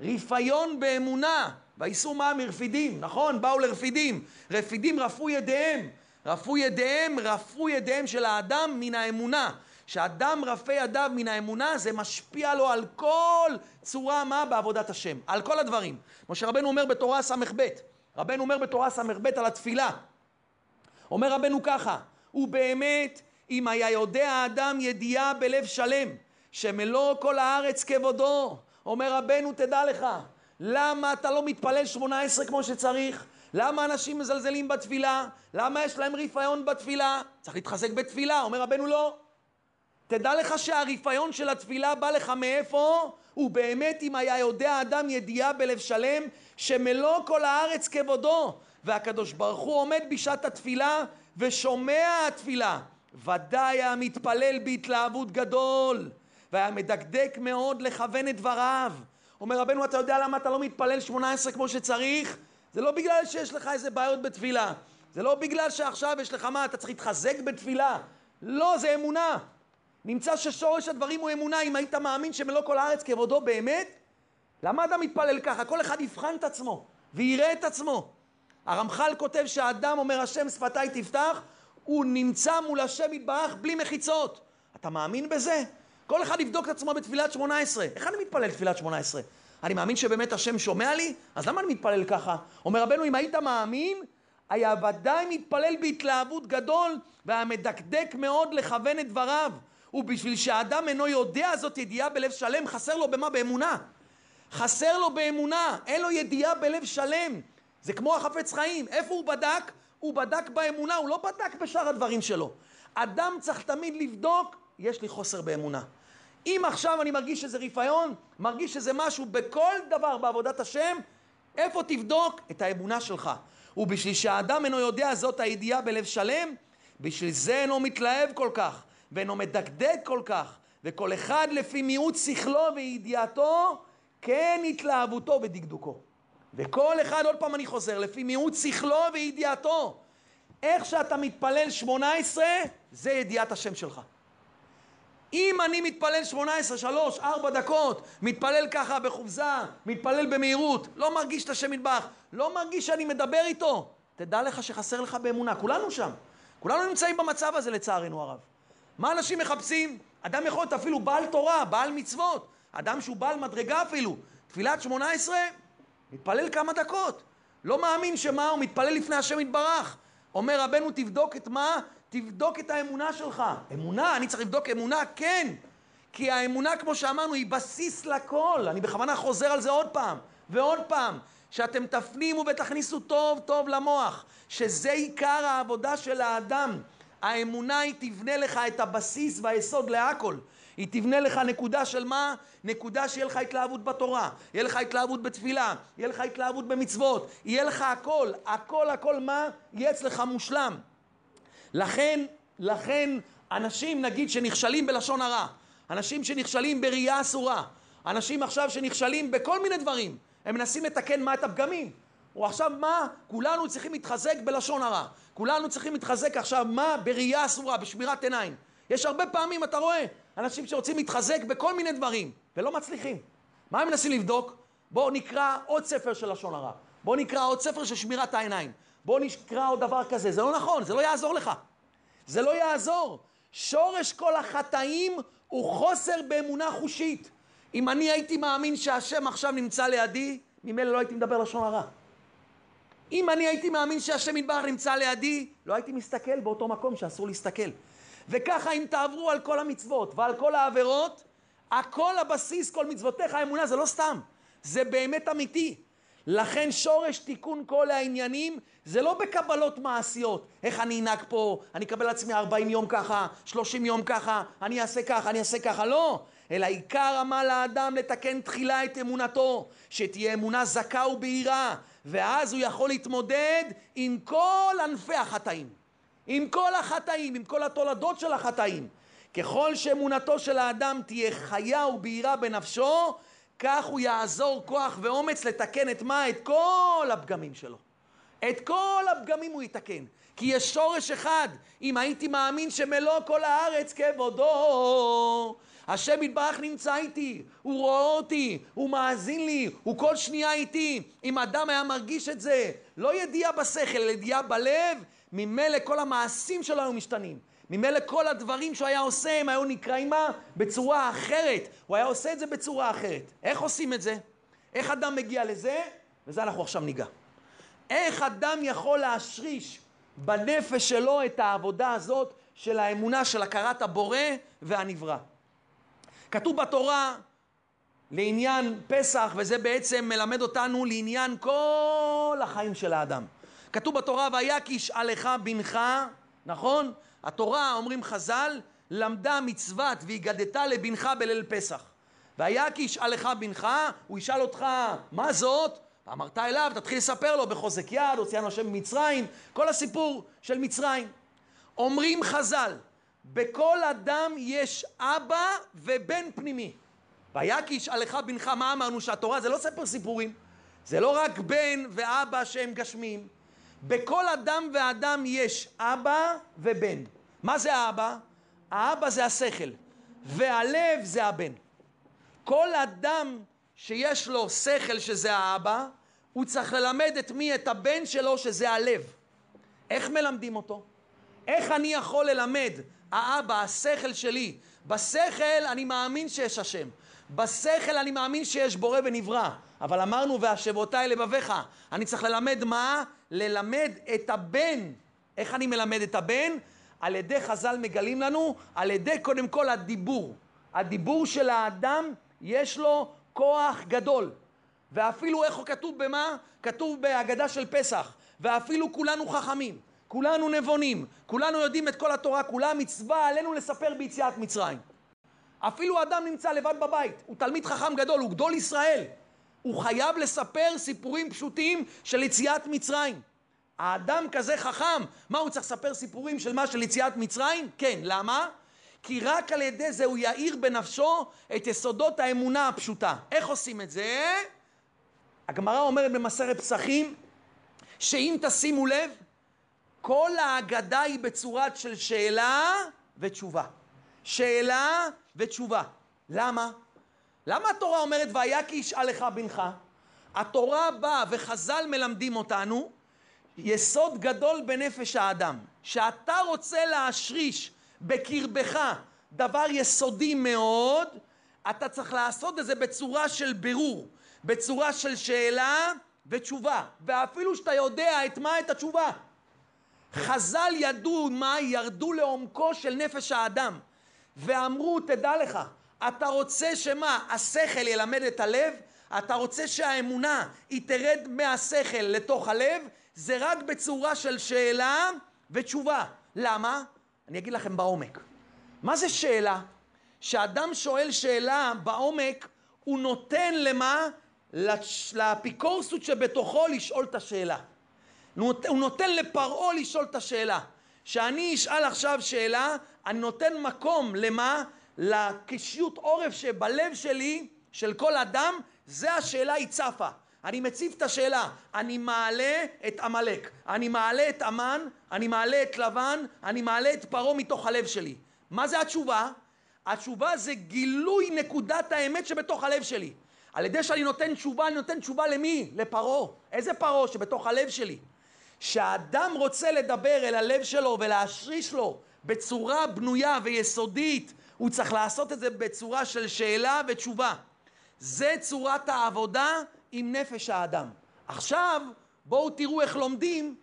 רפיון באמונה. וייסעו מה מרפידים, נכון? באו לרפידים. רפידים רפו ידיהם. רפו ידיהם, רפו ידיהם של האדם מן האמונה. שאדם רפה ידיו מן האמונה, זה משפיע לו על כל צורה מה בעבודת השם. על כל הדברים. כמו שרבנו אומר בתורה ס"ב. רבנו אומר בתורה ס"ב על התפילה. אומר רבנו ככה, ובאמת אם היה יודע האדם ידיעה בלב שלם, שמלוא כל הארץ כבודו, אומר רבנו תדע לך, למה אתה לא מתפלל שמונה עשרה כמו שצריך? למה אנשים מזלזלים בתפילה? למה יש להם רפיון בתפילה? צריך להתחזק בתפילה, אומר רבנו לא. תדע לך שהרפיון של התפילה בא לך מאיפה? ובאמת אם היה יודע אדם ידיעה בלב שלם שמלוא כל הארץ כבודו. והקדוש ברוך הוא עומד בשעת התפילה ושומע התפילה. ודאי היה מתפלל בהתלהבות גדול והיה מדקדק מאוד לכוון את דבריו. אומר רבנו אתה יודע למה אתה לא מתפלל שמונה עשרה כמו שצריך? זה לא בגלל שיש לך איזה בעיות בתפילה. זה לא בגלל שעכשיו יש לך מה אתה צריך להתחזק בתפילה? לא זה אמונה נמצא ששורש הדברים הוא אמונה. אם היית מאמין שמלוא כל הארץ כבודו באמת, למה אדם מתפלל ככה? כל אחד יבחן את עצמו ויראה את עצמו. הרמח"ל כותב שהאדם אומר השם שפתיי תפתח, הוא נמצא מול השם יתברך בלי מחיצות. אתה מאמין בזה? כל אחד יבדוק את עצמו בתפילת שמונה עשרה. איך אני מתפלל תפילת שמונה עשרה? אני מאמין שבאמת השם שומע לי? אז למה אני מתפלל ככה? אומר רבנו, אם היית מאמין, היה ודאי מתפלל בהתלהבות גדול והיה מדקדק מאוד לכוון את דבריו. ובשביל שהאדם אינו יודע זאת ידיעה בלב שלם, חסר לו במה? באמונה. חסר לו באמונה, אין לו ידיעה בלב שלם. זה כמו החפץ חיים. איפה הוא בדק? הוא בדק באמונה, הוא לא בדק בשאר הדברים שלו. אדם צריך תמיד לבדוק, יש לי חוסר באמונה. אם עכשיו אני מרגיש שזה רפיון, מרגיש שזה משהו בכל דבר בעבודת השם, איפה תבדוק? את האמונה שלך. ובשביל שהאדם אינו יודע זאת הידיעה בלב שלם, בשביל זה אינו מתלהב כל כך, ואינו מדקדק כל כך, וכל אחד לפי מיעוט שכלו וידיעתו, כן התלהבותו ודקדוקו. וכל אחד, עוד פעם אני חוזר, לפי מיעוט שכלו וידיעתו. איך שאתה מתפלל 18, זה ידיעת השם שלך. אם אני מתפלל 18, 3, 4 דקות, מתפלל ככה בחופזה, מתפלל במהירות, לא מרגיש את השם מטבח, לא מרגיש שאני מדבר איתו, תדע לך שחסר לך באמונה, כולנו שם. כולנו נמצאים במצב הזה לצערנו הרב. מה אנשים מחפשים? אדם יכול להיות אפילו בעל תורה, בעל מצוות, אדם שהוא בעל מדרגה אפילו, תפילת 18, מתפלל כמה דקות. לא מאמין שמה, הוא מתפלל לפני השם יתברך. אומר רבנו, תבדוק את מה? תבדוק את האמונה שלך. אמונה? אני צריך לבדוק אמונה? כן. כי האמונה, כמו שאמרנו, היא בסיס לכל. אני בכוונה חוזר על זה עוד פעם ועוד פעם. שאתם תפנימו ותכניסו טוב טוב למוח, שזה עיקר העבודה של האדם. האמונה היא תבנה לך את הבסיס והיסוד להכל. היא תבנה לך נקודה של מה? נקודה שיהיה לך התלהבות בתורה, יהיה לך התלהבות בתפילה, יהיה לך התלהבות במצוות, יהיה לך הכל, הכל הכל מה? יהיה אצלך מושלם. לכן, לכן אנשים נגיד שנכשלים בלשון הרע, אנשים שנכשלים בראייה אסורה, אנשים עכשיו שנכשלים בכל מיני דברים, הם מנסים לתקן מה את הפגמים. או עכשיו מה? כולנו צריכים להתחזק בלשון הרע. כולנו צריכים להתחזק עכשיו מה? בראייה אסורה, בשמירת עיניים. יש הרבה פעמים, אתה רואה, אנשים שרוצים להתחזק בכל מיני דברים, ולא מצליחים. מה הם מנסים לבדוק? בואו נקרא עוד ספר של לשון הרע. בואו נקרא עוד ספר של שמירת העיניים. בואו נקרא עוד דבר כזה. זה לא נכון, זה לא יעזור לך. זה לא יעזור. שורש כל החטאים הוא חוסר באמונה חושית. אם אני הייתי מאמין שהשם עכשיו נמצא לידי, ממילא לא הייתי מדבר לשון הרע. אם אני הייתי מאמין שהשם יתברך נמצא לידי, לא הייתי מסתכל באותו מקום שאסור להסתכל. וככה אם תעברו על כל המצוות ועל כל העבירות, הכל הבסיס, כל מצוותיך, האמונה, זה לא סתם, זה באמת אמיתי. לכן שורש תיקון כל העניינים זה לא בקבלות מעשיות. איך אני אנהג פה, אני אקבל לעצמי 40 יום ככה, 30 יום ככה, אני אעשה ככה, אני אעשה ככה, לא. אלא עיקר עמל לאדם לתקן תחילה את אמונתו, שתהיה אמונה זכה ובהירה, ואז הוא יכול להתמודד עם כל ענפי החטאים. עם כל החטאים, עם כל התולדות של החטאים. ככל שאמונתו של האדם תהיה חיה ובהירה בנפשו, כך הוא יעזור כוח ואומץ לתקן את מה? את כל הפגמים שלו. את כל הפגמים הוא יתקן. כי יש שורש אחד, אם הייתי מאמין שמלוא כל הארץ כבודו, השם יתברך נמצא איתי, הוא רואה אותי, הוא מאזין לי, הוא כל שנייה איתי. אם אדם היה מרגיש את זה, לא ידיעה בשכל, אלא ידיעה בלב, ממילא כל המעשים שלו היו משתנים. ממילא כל הדברים שהוא היה עושה, הם היו נקראים מה? בצורה אחרת. הוא היה עושה את זה בצורה אחרת. איך עושים את זה? איך אדם מגיע לזה? וזה אנחנו עכשיו ניגע. איך אדם יכול להשריש בנפש שלו את העבודה הזאת של האמונה של הכרת הבורא והנברא. כתוב בתורה לעניין פסח, וזה בעצם מלמד אותנו לעניין כל החיים של האדם. כתוב בתורה, והיה כי ישאלך בנך, נכון? התורה, אומרים חז"ל, למדה מצוות והגדת לבנך בליל פסח. והיה כי ישאלך בנך, הוא ישאל אותך, מה זאת? ואמרת אליו, תתחיל לספר לו בחוזק יד, הוציאנו השם ממצרים, כל הסיפור של מצרים. אומרים חז"ל, בכל אדם יש אבא ובן פנימי. כי ישאלך בנך, מה אמרנו? שהתורה זה לא ספר סיפורים, זה לא רק בן ואבא שהם גשמים. בכל אדם ואדם יש אבא ובן. מה זה האבא? האבא זה השכל, והלב זה הבן. כל אדם שיש לו שכל שזה האבא, הוא צריך ללמד את מי? את הבן שלו שזה הלב. איך מלמדים אותו? איך אני יכול ללמד האבא, השכל שלי? בשכל אני מאמין שיש השם. בשכל אני מאמין שיש בורא ונברא, אבל אמרנו והשבותי לבביך. אני צריך ללמד מה? ללמד את הבן. איך אני מלמד את הבן? על ידי חז"ל מגלים לנו, על ידי קודם כל הדיבור. הדיבור של האדם יש לו כוח גדול. ואפילו איך הוא כתוב במה? כתוב בהגדה של פסח. ואפילו כולנו חכמים, כולנו נבונים, כולנו יודעים את כל התורה, כולה מצווה עלינו לספר ביציאת מצרים. אפילו אדם נמצא לבד בבית, הוא תלמיד חכם גדול, הוא גדול ישראל. הוא חייב לספר סיפורים פשוטים של יציאת מצרים. האדם כזה חכם, מה הוא צריך לספר סיפורים של מה? של יציאת מצרים? כן, למה? כי רק על ידי זה הוא יאיר בנפשו את יסודות האמונה הפשוטה. איך עושים את זה? הגמרא אומרת במסרת פסחים, שאם תשימו לב, כל ההגדה היא בצורת של שאלה ותשובה. שאלה ותשובה. למה? למה התורה אומרת והיה כי ישאל לך בנך? התורה באה וחז"ל מלמדים אותנו יסוד גדול בנפש האדם, שאתה רוצה להשריש בקרבך דבר יסודי מאוד, אתה צריך לעשות את זה בצורה של בירור, בצורה של שאלה ותשובה, ואפילו שאתה יודע את מה? את התשובה. חז"ל ידעו מה? ירדו לעומקו של נפש האדם, ואמרו, תדע לך, אתה רוצה שמה? השכל ילמד את הלב? אתה רוצה שהאמונה היא תרד מהשכל לתוך הלב? זה רק בצורה של שאלה ותשובה. למה? אני אגיד לכם בעומק. מה זה שאלה? כשאדם שואל שאלה בעומק, הוא נותן למה? לאפיקורסות שבתוכו לשאול את השאלה. הוא נותן לפרעה לשאול את השאלה. שאני אשאל עכשיו שאלה, אני נותן מקום למה? לקשיות עורף שבלב שלי, של כל אדם, זה השאלה היא צפה. אני מציב את השאלה, אני מעלה את עמלק, אני מעלה את אמן, אני מעלה את לבן, אני מעלה את פרעה מתוך הלב שלי. מה זה התשובה? התשובה זה גילוי נקודת האמת שבתוך הלב שלי. על ידי שאני נותן תשובה, אני נותן תשובה למי? לפרעה. איזה פרעה? שבתוך הלב שלי. כשאדם רוצה לדבר אל הלב שלו ולהשריש לו בצורה בנויה ויסודית, הוא צריך לעשות את זה בצורה של שאלה ותשובה. זה צורת העבודה עם נפש האדם. עכשיו, בואו תראו איך לומדים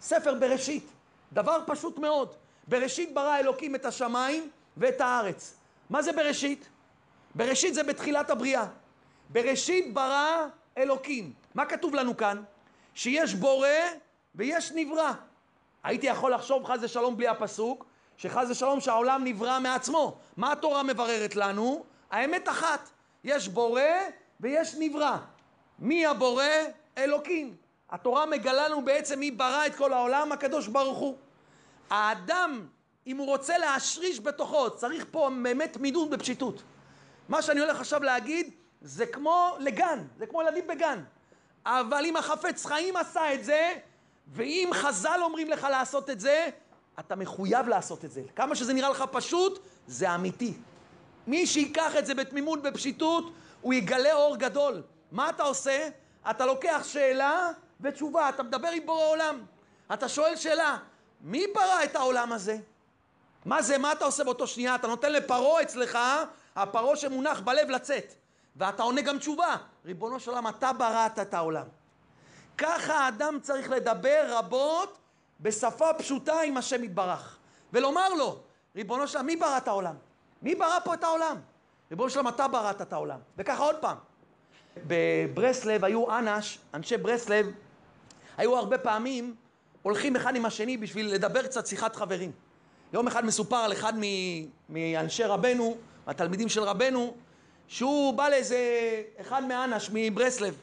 ספר בראשית. דבר פשוט מאוד. בראשית ברא אלוקים את השמיים ואת הארץ. מה זה בראשית? בראשית זה בתחילת הבריאה. בראשית ברא אלוקים. מה כתוב לנו כאן? שיש בורא ויש נברא. הייתי יכול לחשוב חס ושלום בלי הפסוק, שחס ושלום שהעולם נברא מעצמו. מה התורה מבררת לנו? האמת אחת, יש בורא ויש נברא. מי הבורא? אלוקים. התורה מגלה לנו בעצם מי ברא את כל העולם, הקדוש ברוך הוא. האדם, אם הוא רוצה להשריש בתוכו, צריך פה באמת מידוד בפשיטות. מה שאני הולך עכשיו להגיד, זה כמו לגן, זה כמו ילדים בגן. אבל אם החפץ חיים עשה את זה, ואם חז"ל אומרים לך לעשות את זה, אתה מחויב לעשות את זה. כמה שזה נראה לך פשוט, זה אמיתי. מי שיקח את זה בתמימות, בפשיטות, הוא יגלה אור גדול. מה אתה עושה? אתה לוקח שאלה ותשובה, אתה מדבר עם בורא עולם. אתה שואל שאלה, מי ברא את העולם הזה? מה זה, מה אתה עושה באותו שנייה? אתה נותן לפרעה אצלך, הפרעה שמונח בלב לצאת. ואתה עונה גם תשובה, ריבונו של עולם, אתה בראת את העולם. ככה האדם צריך לדבר רבות בשפה פשוטה עם השם יתברך. ולומר לו, ריבונו של עולם, מי ברא את העולם? מי ברא פה את העולם? ריבונו של עולם, אתה בראת את העולם. וככה עוד פעם. בברסלב היו אנש, אנשי ברסלב, היו הרבה פעמים הולכים אחד עם השני בשביל לדבר קצת שיחת חברים. יום אחד מסופר על אחד מאנשי רבנו, התלמידים של רבנו, שהוא בא לאיזה אחד מאנש מברסלב,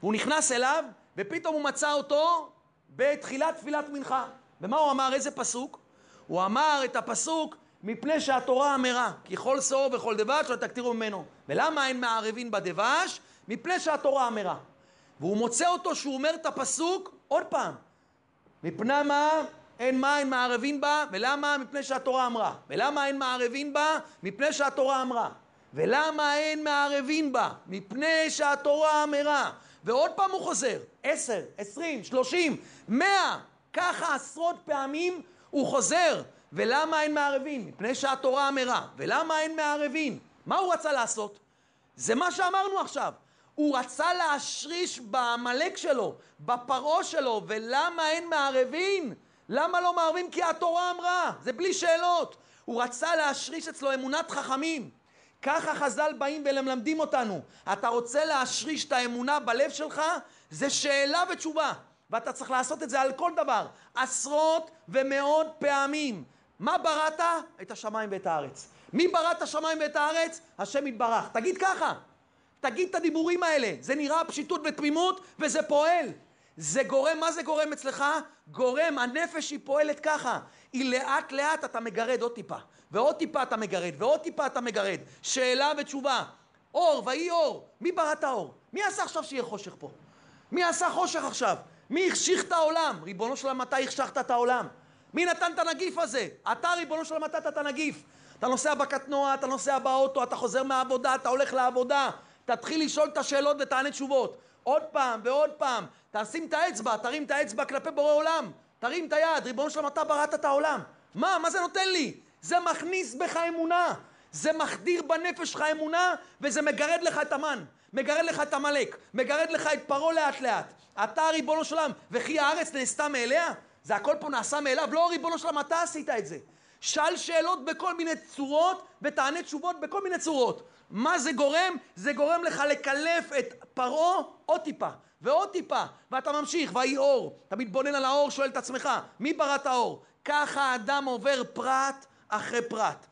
והוא נכנס אליו, ופתאום הוא מצא אותו בתחילת תפילת מנחה. ומה הוא אמר? איזה פסוק? הוא אמר את הפסוק מפני שהתורה אמרה, כי כל שאור וכל דבש לא תקטירו ממנו. ולמה אין מערבין בדבש? מפני שהתורה אמרה. והוא מוצא אותו שהוא אומר את הפסוק עוד פעם. מפני מה אין מה אין מערבין בה, ולמה? מפני שהתורה אמרה. ולמה אין מערבין בה? מפני שהתורה אמרה. ולמה אין מערבין בה? מפני שהתורה אמרה. ועוד פעם הוא חוזר, עשר, עשרים, שלושים, מאה, ככה עשרות פעמים הוא חוזר. ולמה אין מערבין? מפני שהתורה אמרה. ולמה אין מערבין? מה הוא רצה לעשות? זה מה שאמרנו עכשיו. הוא רצה להשריש בעמלק שלו, בפרעה שלו, ולמה אין מערבין? למה לא מערבים? כי התורה אמרה, זה בלי שאלות. הוא רצה להשריש אצלו אמונת חכמים. ככה חז"ל באים ומלמדים אותנו. אתה רוצה להשריש את האמונה בלב שלך? זה שאלה ותשובה. ואתה צריך לעשות את זה על כל דבר. עשרות ומאות פעמים. מה בראת? את השמיים ואת הארץ. מי ברא את השמיים ואת הארץ? השם יתברך. תגיד ככה. תגיד את הדיבורים האלה. זה נראה פשיטות ותמימות וזה פועל. זה גורם, מה זה גורם אצלך? גורם, הנפש היא פועלת ככה. היא לאט לאט אתה מגרד עוד טיפה, ועוד טיפה אתה מגרד, ועוד טיפה אתה מגרד. שאלה ותשובה. אור, ויהי אור. מי ברא את האור? מי עשה עכשיו שיהיה חושך פה? מי עשה חושך עכשיו? מי החשיך את העולם? ריבונו של מתי החשכת את העולם? מי נתן את הנגיף הזה? אתה, ריבונו של נתת את הנגיף. אתה נוסע בקטנוע, אתה נוסע באוטו, אתה חוזר מהעבודה, אתה הולך לעבודה. תתחיל לשאול את השאלות ותענה תשובות. עוד פעם ועוד פעם. תשים את האצבע, תרים את האצבע כלפי בורא עולם. תרים את היד, ריבונו שלום, אתה בראת את העולם. מה? מה זה נותן לי? זה מכניס בך אמונה. זה מחדיר בנפש שלך אמונה, וזה מגרד לך את המן. מגרד לך את עמלק. מגרד לך את פרעה לאט לאט. אתה ריבונו של עולם, וכי הארץ נעשתה מאליה? זה הכל פה נעשה מאליו? לא, ריבונו של עולם, אתה עשית את זה. שאל שאלות בכל מיני צורות ותענה תשובות בכל מיני צורות. מה זה גורם? זה גורם לך לקלף את פרעה עוד טיפה ועוד טיפה, ואתה ממשיך, ויהי אור. אתה מתבונן על האור, שואל את עצמך, מי ברא את האור? ככה האדם עובר פרט אחרי פרט.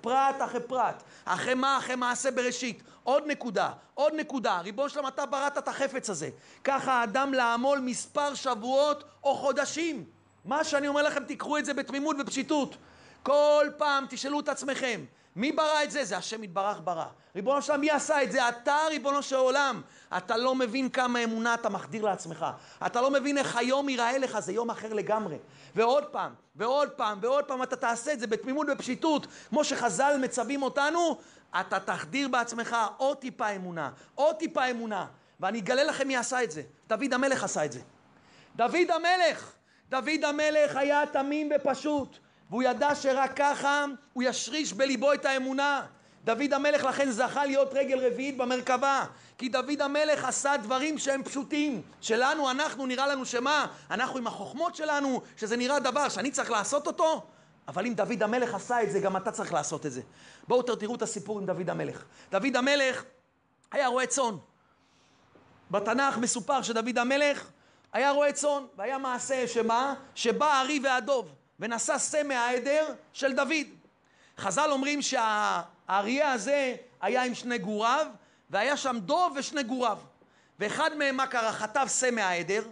פרט אחרי פרט, אחרי מה? אחרי מעשה בראשית. עוד נקודה, עוד נקודה. ריבונו שלום, אתה בראת את החפץ הזה. ככה האדם לעמול מספר שבועות או חודשים. מה שאני אומר לכם, תיקחו את זה בתמימות ופשיטות. כל פעם תשאלו את עצמכם, מי ברא את זה? זה השם יתברך ברא. ריבונו של עולם, מי עשה את זה? אתה, ריבונו של עולם. אתה לא מבין כמה אמונה אתה מחדיר לעצמך. אתה לא מבין איך היום ייראה לך, זה יום אחר לגמרי. ועוד פעם, ועוד פעם, ועוד פעם אתה תעשה את זה בתמימות ובפשיטות, כמו שחז"ל מצווים אותנו, אתה תחדיר בעצמך עוד טיפה אמונה, עוד טיפה אמונה. ואני אגלה לכם מי עשה את זה. דוד המלך עשה את זה. דוד המלך! דוד המלך היה תמים ופשוט. והוא ידע שרק ככה הוא ישריש בליבו את האמונה. דוד המלך לכן זכה להיות רגל רביעית במרכבה כי דוד המלך עשה דברים שהם פשוטים שלנו, אנחנו, נראה לנו שמה? אנחנו עם החוכמות שלנו, שזה נראה דבר שאני צריך לעשות אותו? אבל אם דוד המלך עשה את זה, גם אתה צריך לעשות את זה. בואו תראו את הסיפור עם דוד המלך. דוד המלך היה רועה צאן. בתנ"ך מסופר שדוד המלך היה רועה צאן, והיה מעשה שמה? שבא הארי והדוב. ונשא שא מהעדר של דוד. חז"ל אומרים שהאריה הזה היה עם שני גוריו, והיה שם דוב ושני גוריו. ואחד מהם, מה קרה? חטף שא מהעדר.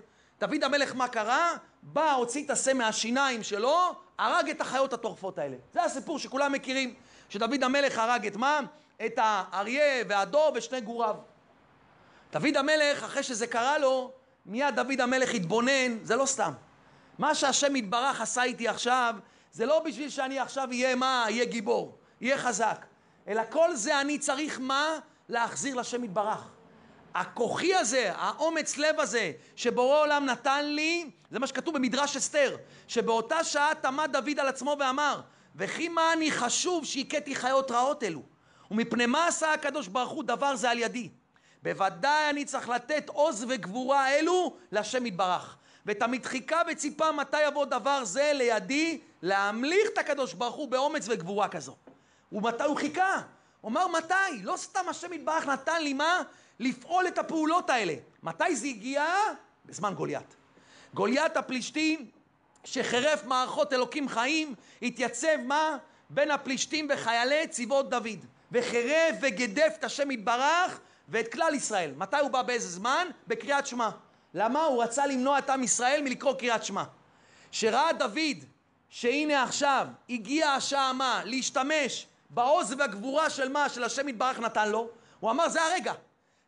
דוד המלך, מה קרה? בא, הוציא את השא מהשיניים שלו, הרג את החיות הטורפות האלה. זה הסיפור שכולם מכירים, שדוד המלך הרג את מה? את האריה והדוב ושני גוריו. דוד המלך, אחרי שזה קרה לו, מיד דוד המלך התבונן, זה לא סתם. מה שהשם יתברך עשה איתי עכשיו, זה לא בשביל שאני עכשיו אהיה מה? אהיה גיבור, אהיה חזק. אלא כל זה אני צריך מה? להחזיר לשם יתברך. הכוחי הזה, האומץ לב הזה, שבורא עולם נתן לי, זה מה שכתוב במדרש אסתר, שבאותה שעה תמה דוד על עצמו ואמר, וכי מה אני חשוב שהכיתי חיות רעות אלו? ומפני מה עשה הקדוש ברוך הוא דבר זה על ידי? בוודאי אני צריך לתת עוז וגבורה אלו לשם יתברך. ותמיד חיכה וציפה מתי יבוא דבר זה לידי להמליך את הקדוש ברוך הוא באומץ וגבורה כזו. ומתי הוא חיכה? הוא אמר מתי? לא סתם השם יתברך נתן לי מה? לפעול את הפעולות האלה. מתי זה הגיע? בזמן גוליית. גוליית הפלישתים שחירף מערכות אלוקים חיים, התייצב מה? בין הפלישתים וחיילי צבאות דוד. וחירף וגדף את השם יתברך ואת כלל ישראל. מתי הוא בא באיזה זמן? בקריאת שמע. למה? הוא רצה למנוע את עם ישראל מלקרוא קריאת שמע. שראה דוד שהנה עכשיו הגיעה השעה מה? להשתמש בעוז והגבורה של מה? של השם יתברך נתן לו, הוא אמר זה הרגע.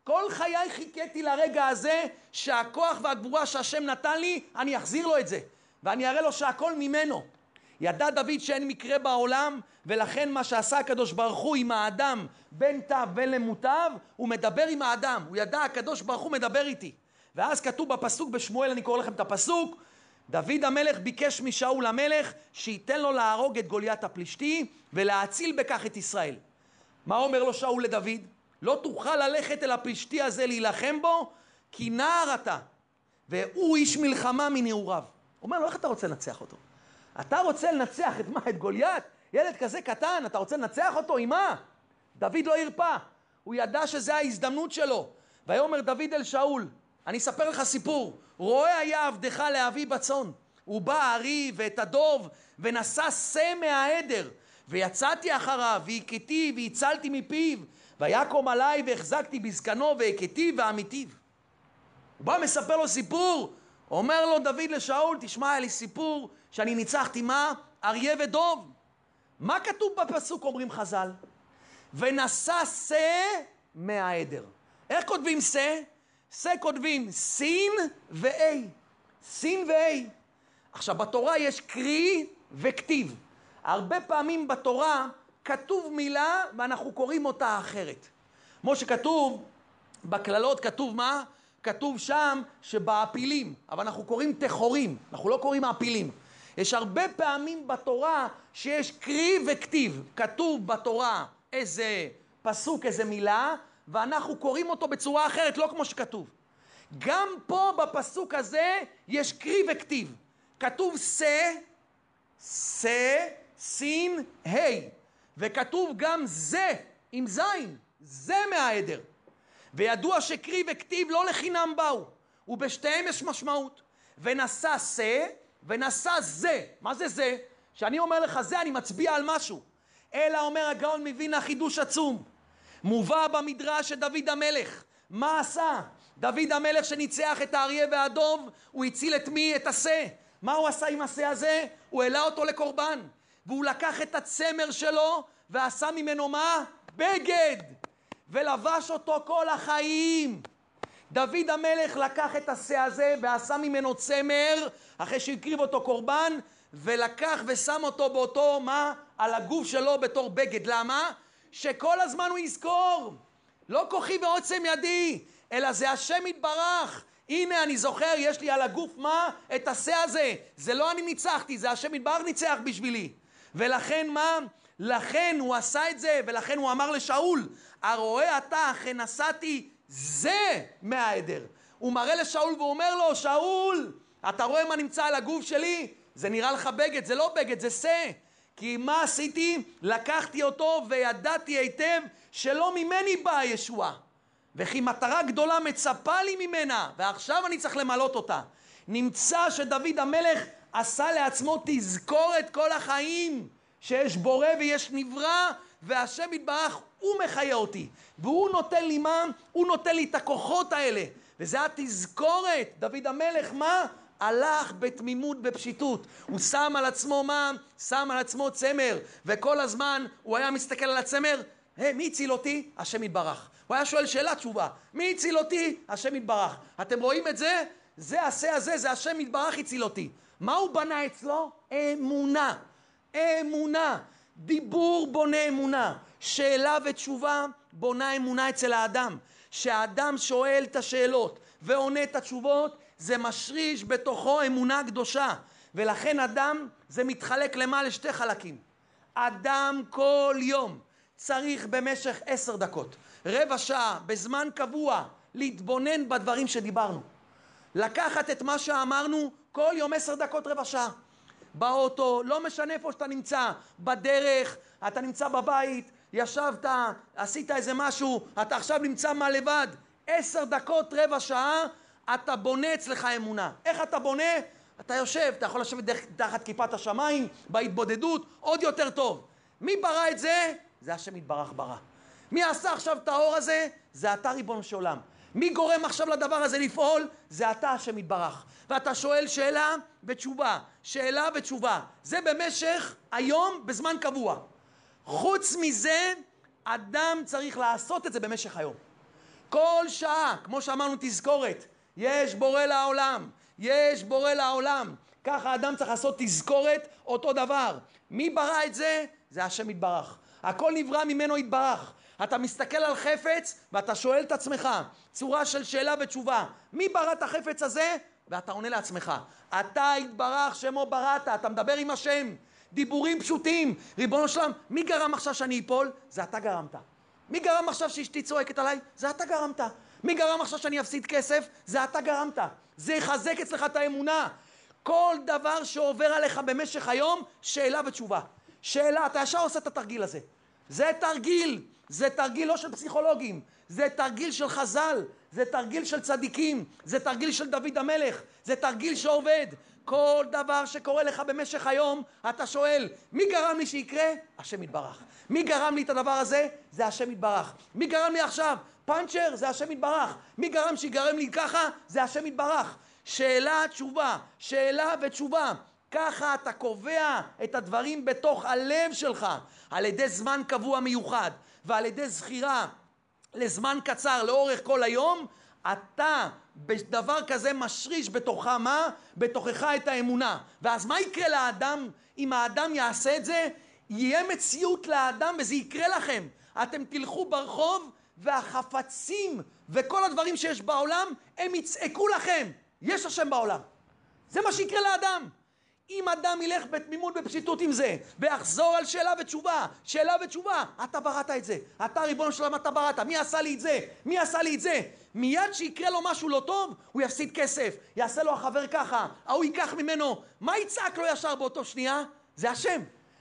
כל חיי חיכיתי לרגע הזה שהכוח והגבורה שהשם נתן לי, אני אחזיר לו את זה. ואני אראה לו שהכל ממנו. ידע דוד שאין מקרה בעולם, ולכן מה שעשה הקדוש ברוך הוא עם האדם בין תו בין למוטב, הוא מדבר עם האדם. הוא ידע, הקדוש ברוך הוא מדבר איתי. ואז כתוב בפסוק בשמואל, אני קורא לכם את הפסוק, דוד המלך ביקש משאול המלך שייתן לו להרוג את גוליית הפלישתי ולהציל בכך את ישראל. מה אומר לו שאול לדוד? לא תוכל ללכת אל הפלישתי הזה להילחם בו, כי נער אתה, והוא איש מלחמה מנעוריו. אומר לו, איך אתה רוצה לנצח אותו? אתה רוצה לנצח את מה? את גוליית? ילד כזה קטן, אתה רוצה לנצח אותו? עם מה? דוד לא הרפה. הוא ידע שזה ההזדמנות שלו. ויאמר דוד אל שאול, אני אספר לך סיפור. רואה היה עבדך להביא בצאן. הוא בא הארי ואת הדוב ונשא שא מהעדר. ויצאתי אחריו והכיתי והצלתי מפיו. ויקום עליי והחזקתי בזקנו והכיתי ועמיתיו. הוא בא מספר לו סיפור. אומר לו דוד לשאול, תשמע, היה לי סיפור שאני ניצחתי מה? אריה ודוב. מה כתוב בפסוק אומרים חז"ל? ונשא שא מהעדר. איך כותבים שא? שא כותבים סין ו-A. סין ו-A. עכשיו, בתורה יש קרי וכתיב. הרבה פעמים בתורה כתוב מילה ואנחנו קוראים אותה אחרת. כמו שכתוב, בקללות כתוב מה? כתוב שם שבעפילים, אבל אנחנו קוראים טחורים, אנחנו לא קוראים מעפילים. יש הרבה פעמים בתורה שיש קרי וכתיב. כתוב בתורה איזה פסוק, איזה מילה, ואנחנו קוראים אותו בצורה אחרת, לא כמו שכתוב. גם פה בפסוק הזה יש קרי וכתיב. כתוב שא, שא, סין, ה', וכתוב גם זה עם זין, זה מהעדר. וידוע שקרי וכתיב לא לחינם באו, ובשתיהם יש משמעות. ונשא שא ונשא זה. מה זה זה? כשאני אומר לך זה, אני מצביע על משהו. אלא אומר הגאון מווילנה חידוש עצום. מובא במדרש שדוד המלך, מה עשה? דוד המלך שניצח את האריה והדוב, הוא הציל את מי? את השה. מה הוא עשה עם השה הזה? הוא העלה אותו לקורבן. והוא לקח את הצמר שלו ועשה ממנו מה? בגד. ולבש אותו כל החיים. דוד המלך לקח את השה הזה ועשה ממנו צמר אחרי שהקריב אותו קורבן ולקח ושם אותו באותו, מה? על הגוף שלו בתור בגד. למה? שכל הזמן הוא יזכור. לא כוחי ועוצם ידי, אלא זה השם יתברך. הנה אני זוכר, יש לי על הגוף מה? את השה הזה. זה לא אני ניצחתי, זה השם יתברך ניצח בשבילי. ולכן מה? לכן הוא עשה את זה, ולכן הוא אמר לשאול, הרואה אתה אחרי נסעתי זה מהעדר. הוא מראה לשאול והוא אומר לו, שאול, אתה רואה מה נמצא על הגוף שלי? זה נראה לך בגד, זה לא בגד, זה שא. כי מה עשיתי? לקחתי אותו וידעתי היטב שלא ממני באה הישועה. וכי מטרה גדולה מצפה לי ממנה, ועכשיו אני צריך למלות אותה. נמצא שדוד המלך עשה לעצמו תזכורת כל החיים, שיש בורא ויש נברא, והשם יתברך, הוא מחיה אותי. והוא נותן לי מה? הוא נותן לי את הכוחות האלה. וזה התזכורת. דוד המלך, מה? הלך בתמימות, בפשיטות. הוא שם על עצמו מה? שם על עצמו צמר. וכל הזמן הוא היה מסתכל על הצמר, hey, מי הציל אותי? השם יתברך. הוא היה שואל שאלה תשובה, מי הציל אותי? השם יתברך. אתם רואים את זה? זה השה הזה, זה השם יתברך הציל אותי. מה הוא בנה אצלו? אמונה. אמונה. דיבור בונה אמונה. שאלה ותשובה בונה אמונה אצל האדם. שהאדם שואל את השאלות ועונה את התשובות, זה משריש בתוכו אמונה קדושה. ולכן אדם, זה מתחלק למה? לשתי חלקים. אדם כל יום צריך במשך עשר דקות, רבע שעה, בזמן קבוע, להתבונן בדברים שדיברנו. לקחת את מה שאמרנו כל יום עשר דקות, רבע שעה. באוטו, לא משנה איפה שאתה נמצא, בדרך, אתה נמצא בבית, ישבת, עשית איזה משהו, אתה עכשיו נמצא מה לבד, עשר דקות, רבע שעה, אתה בונה אצלך אמונה. איך אתה בונה? אתה יושב, אתה יכול לשבת תחת כיפת השמיים, בהתבודדות, עוד יותר טוב. מי ברא את זה? זה השם יתברך ברא. מי עשה עכשיו את האור הזה? זה אתה ריבונו של עולם. מי גורם עכשיו לדבר הזה לפעול? זה אתה השם יתברך. ואתה שואל שאלה ותשובה, שאלה ותשובה. זה במשך היום בזמן קבוע. חוץ מזה, אדם צריך לעשות את זה במשך היום. כל שעה, כמו שאמרנו תזכורת, יש בורא לעולם, יש בורא לעולם. ככה אדם צריך לעשות תזכורת, אותו דבר. מי ברא את זה? זה השם יתברך. הכל נברא ממנו יתברך. אתה מסתכל על חפץ ואתה שואל את עצמך, צורה של שאלה ותשובה, מי ברא את החפץ הזה? ואתה עונה לעצמך, אתה יתברך שמו בראת, אתה מדבר עם השם, דיבורים פשוטים, ריבונו שלם, מי גרם עכשיו שאני אפול? זה אתה גרמת. מי גרם עכשיו שאשתי צועקת עליי? זה אתה גרמת. מי גרם עכשיו שאני אפסיד כסף? זה אתה גרמת. זה יחזק אצלך את האמונה. כל דבר שעובר עליך במשך היום, שאלה ותשובה. שאלה, אתה ישר עושה את התרגיל הזה. זה תרגיל, זה תרגיל לא של פסיכולוגים, זה תרגיל של חז"ל, זה תרגיל של צדיקים, זה תרגיל של דוד המלך, זה תרגיל שעובד. כל דבר שקורה לך במשך היום, אתה שואל, מי גרם לי שיקרה? השם יתברך. מי גרם לי את הדבר הזה? זה השם יתברך. מי גרם לי עכשיו? פאנצ'ר? זה השם יתברך. מי גרם שיגרם לי ככה? זה השם יתברך. שאלה, תשובה, שאלה ותשובה. ככה אתה קובע את הדברים בתוך הלב שלך, על ידי זמן קבוע מיוחד ועל ידי זכירה לזמן קצר לאורך כל היום, אתה בדבר כזה משריש בתוכך מה? בתוכך את האמונה. ואז מה יקרה לאדם אם האדם יעשה את זה? יהיה מציאות לאדם וזה יקרה לכם. אתם תלכו ברחוב והחפצים וכל הדברים שיש בעולם הם יצעקו לכם, יש השם בעולם. זה מה שיקרה לאדם. אם אדם ילך בתמימות בפשיטות עם זה, ויחזור על שאלה ותשובה, שאלה ותשובה, אתה בראת את זה, אתה ריבונו של עולם אתה בראת, מי עשה לי את זה? מי עשה לי את זה? מיד שיקרה לו משהו לא טוב, הוא יפסיד כסף, יעשה לו החבר ככה, ההוא ייקח ממנו, מה יצעק לו ישר באותו שנייה? זה השם,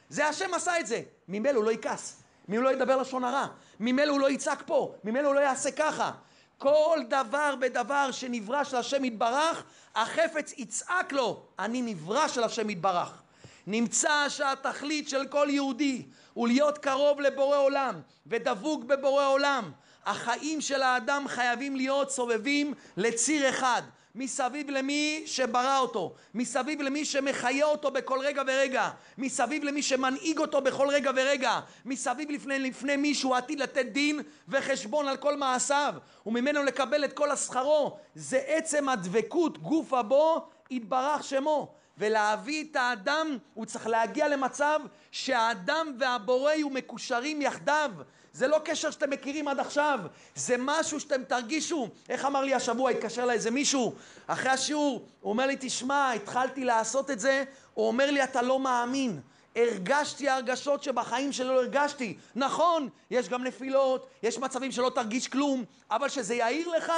זה השם עשה את זה, ממילא הוא לא יכעס, ממילא הוא לא ידבר לשון הרע, ממילא הוא לא יצעק פה, ממילא הוא לא יעשה ככה. כל דבר בדבר שנברא של השם יתברך, החפץ יצעק לו, אני נברא של השם יתברך. נמצא שהתכלית של כל יהודי הוא להיות קרוב לבורא עולם ודבוק בבורא עולם. החיים של האדם חייבים להיות סובבים לציר אחד. מסביב למי שברא אותו, מסביב למי שמחיה אותו בכל רגע ורגע, מסביב למי שמנהיג אותו בכל רגע ורגע, מסביב לפני, לפני מי שהוא עתיד לתת דין וחשבון על כל מעשיו, וממנו לקבל את כל השכרו. זה עצם הדבקות גוף הבו יתברך שמו. ולהביא את האדם, הוא צריך להגיע למצב שהאדם והבורא יהיו מקושרים יחדיו. זה לא קשר שאתם מכירים עד עכשיו, זה משהו שאתם תרגישו. איך אמר לי השבוע, התקשר אליי איזה מישהו, אחרי השיעור, הוא אומר לי, תשמע, התחלתי לעשות את זה, הוא אומר לי, אתה לא מאמין. הרגשתי הרגשות שבחיים שלי לא הרגשתי. נכון, יש גם נפילות, יש מצבים שלא תרגיש כלום, אבל שזה יאיר לך,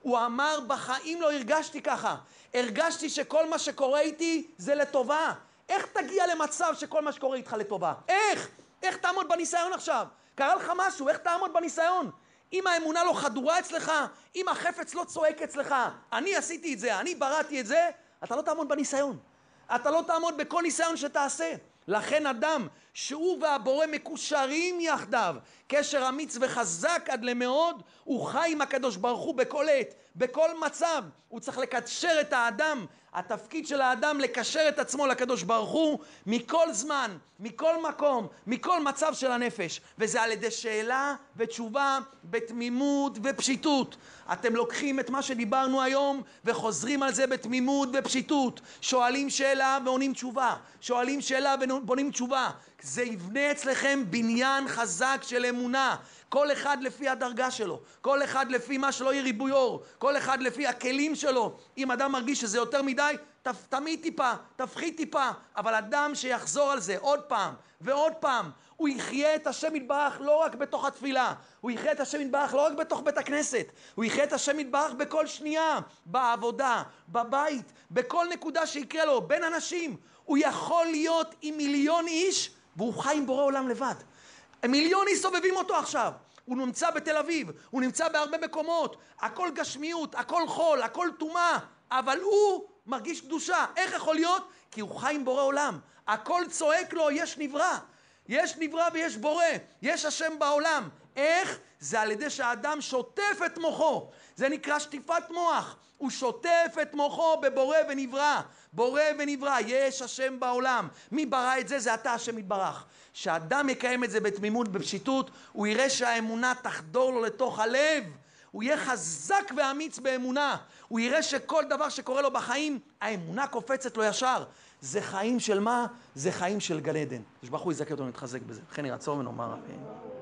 הוא אמר, בחיים לא הרגשתי ככה. הרגשתי שכל מה שקורה איתי זה לטובה. איך תגיע למצב שכל מה שקורה איתך לטובה? איך? איך תעמוד בניסיון עכשיו? קרה לך משהו, איך תעמוד בניסיון? אם האמונה לא חדורה אצלך, אם החפץ לא צועק אצלך, אני עשיתי את זה, אני בראתי את זה, אתה לא תעמוד בניסיון. אתה לא תעמוד בכל ניסיון שתעשה. לכן אדם שהוא והבורא מקושרים יחדיו, קשר אמיץ וחזק עד למאוד, הוא חי עם הקדוש ברוך הוא בכל עת, בכל מצב. הוא צריך לקשר את האדם, התפקיד של האדם לקשר את עצמו לקדוש ברוך הוא מכל זמן, מכל מקום, מכל מצב של הנפש. וזה על ידי שאלה ותשובה בתמימות ופשיטות. אתם לוקחים את מה שדיברנו היום וחוזרים על זה בתמימות ופשיטות. שואלים שאלה ועונים תשובה. שואלים שאלה ובונים תשובה. זה יבנה אצלכם בניין חזק של אמונה. כל אחד לפי הדרגה שלו, כל אחד לפי מה שלא יהיה ריבוי אור, כל אחד לפי הכלים שלו. אם אדם מרגיש שזה יותר מדי, תמיד טיפה, תפחית טיפה, אבל אדם שיחזור על זה עוד פעם ועוד פעם, הוא יחיה את השם יתברך לא רק בתוך התפילה, הוא יחיה את השם יתברך לא רק בתוך בית הכנסת, הוא יחיה את השם יתברך בכל שנייה, בעבודה, בבית, בכל נקודה שיקרה לו, בין אנשים. הוא יכול להיות עם מיליון איש והוא חי עם בורא עולם לבד. מיליון סובבים אותו עכשיו. הוא נמצא בתל אביב, הוא נמצא בהרבה מקומות, הכל גשמיות, הכל חול, הכל טומאה, אבל הוא מרגיש קדושה. איך יכול להיות? כי הוא חי עם בורא עולם. הכל צועק לו, יש נברא. יש נברא ויש בורא, יש השם בעולם. איך? זה על ידי שהאדם שוטף את מוחו. זה נקרא שטיפת מוח. הוא שוטף את מוחו בבורא ונברא. בורא ונברא, יש השם בעולם. מי ברא את זה? זה אתה השם יתברך. שאדם יקיים את זה בתמימות, בפשיטות, הוא יראה שהאמונה תחדור לו לתוך הלב. הוא יהיה חזק ואמיץ באמונה. הוא יראה שכל דבר שקורה לו בחיים, האמונה קופצת לו ישר. זה חיים של מה? זה חיים של גן עדן. יש ברוך הוא יזכה אותנו להתחזק בזה. לכן ירצון ונאמר אמן.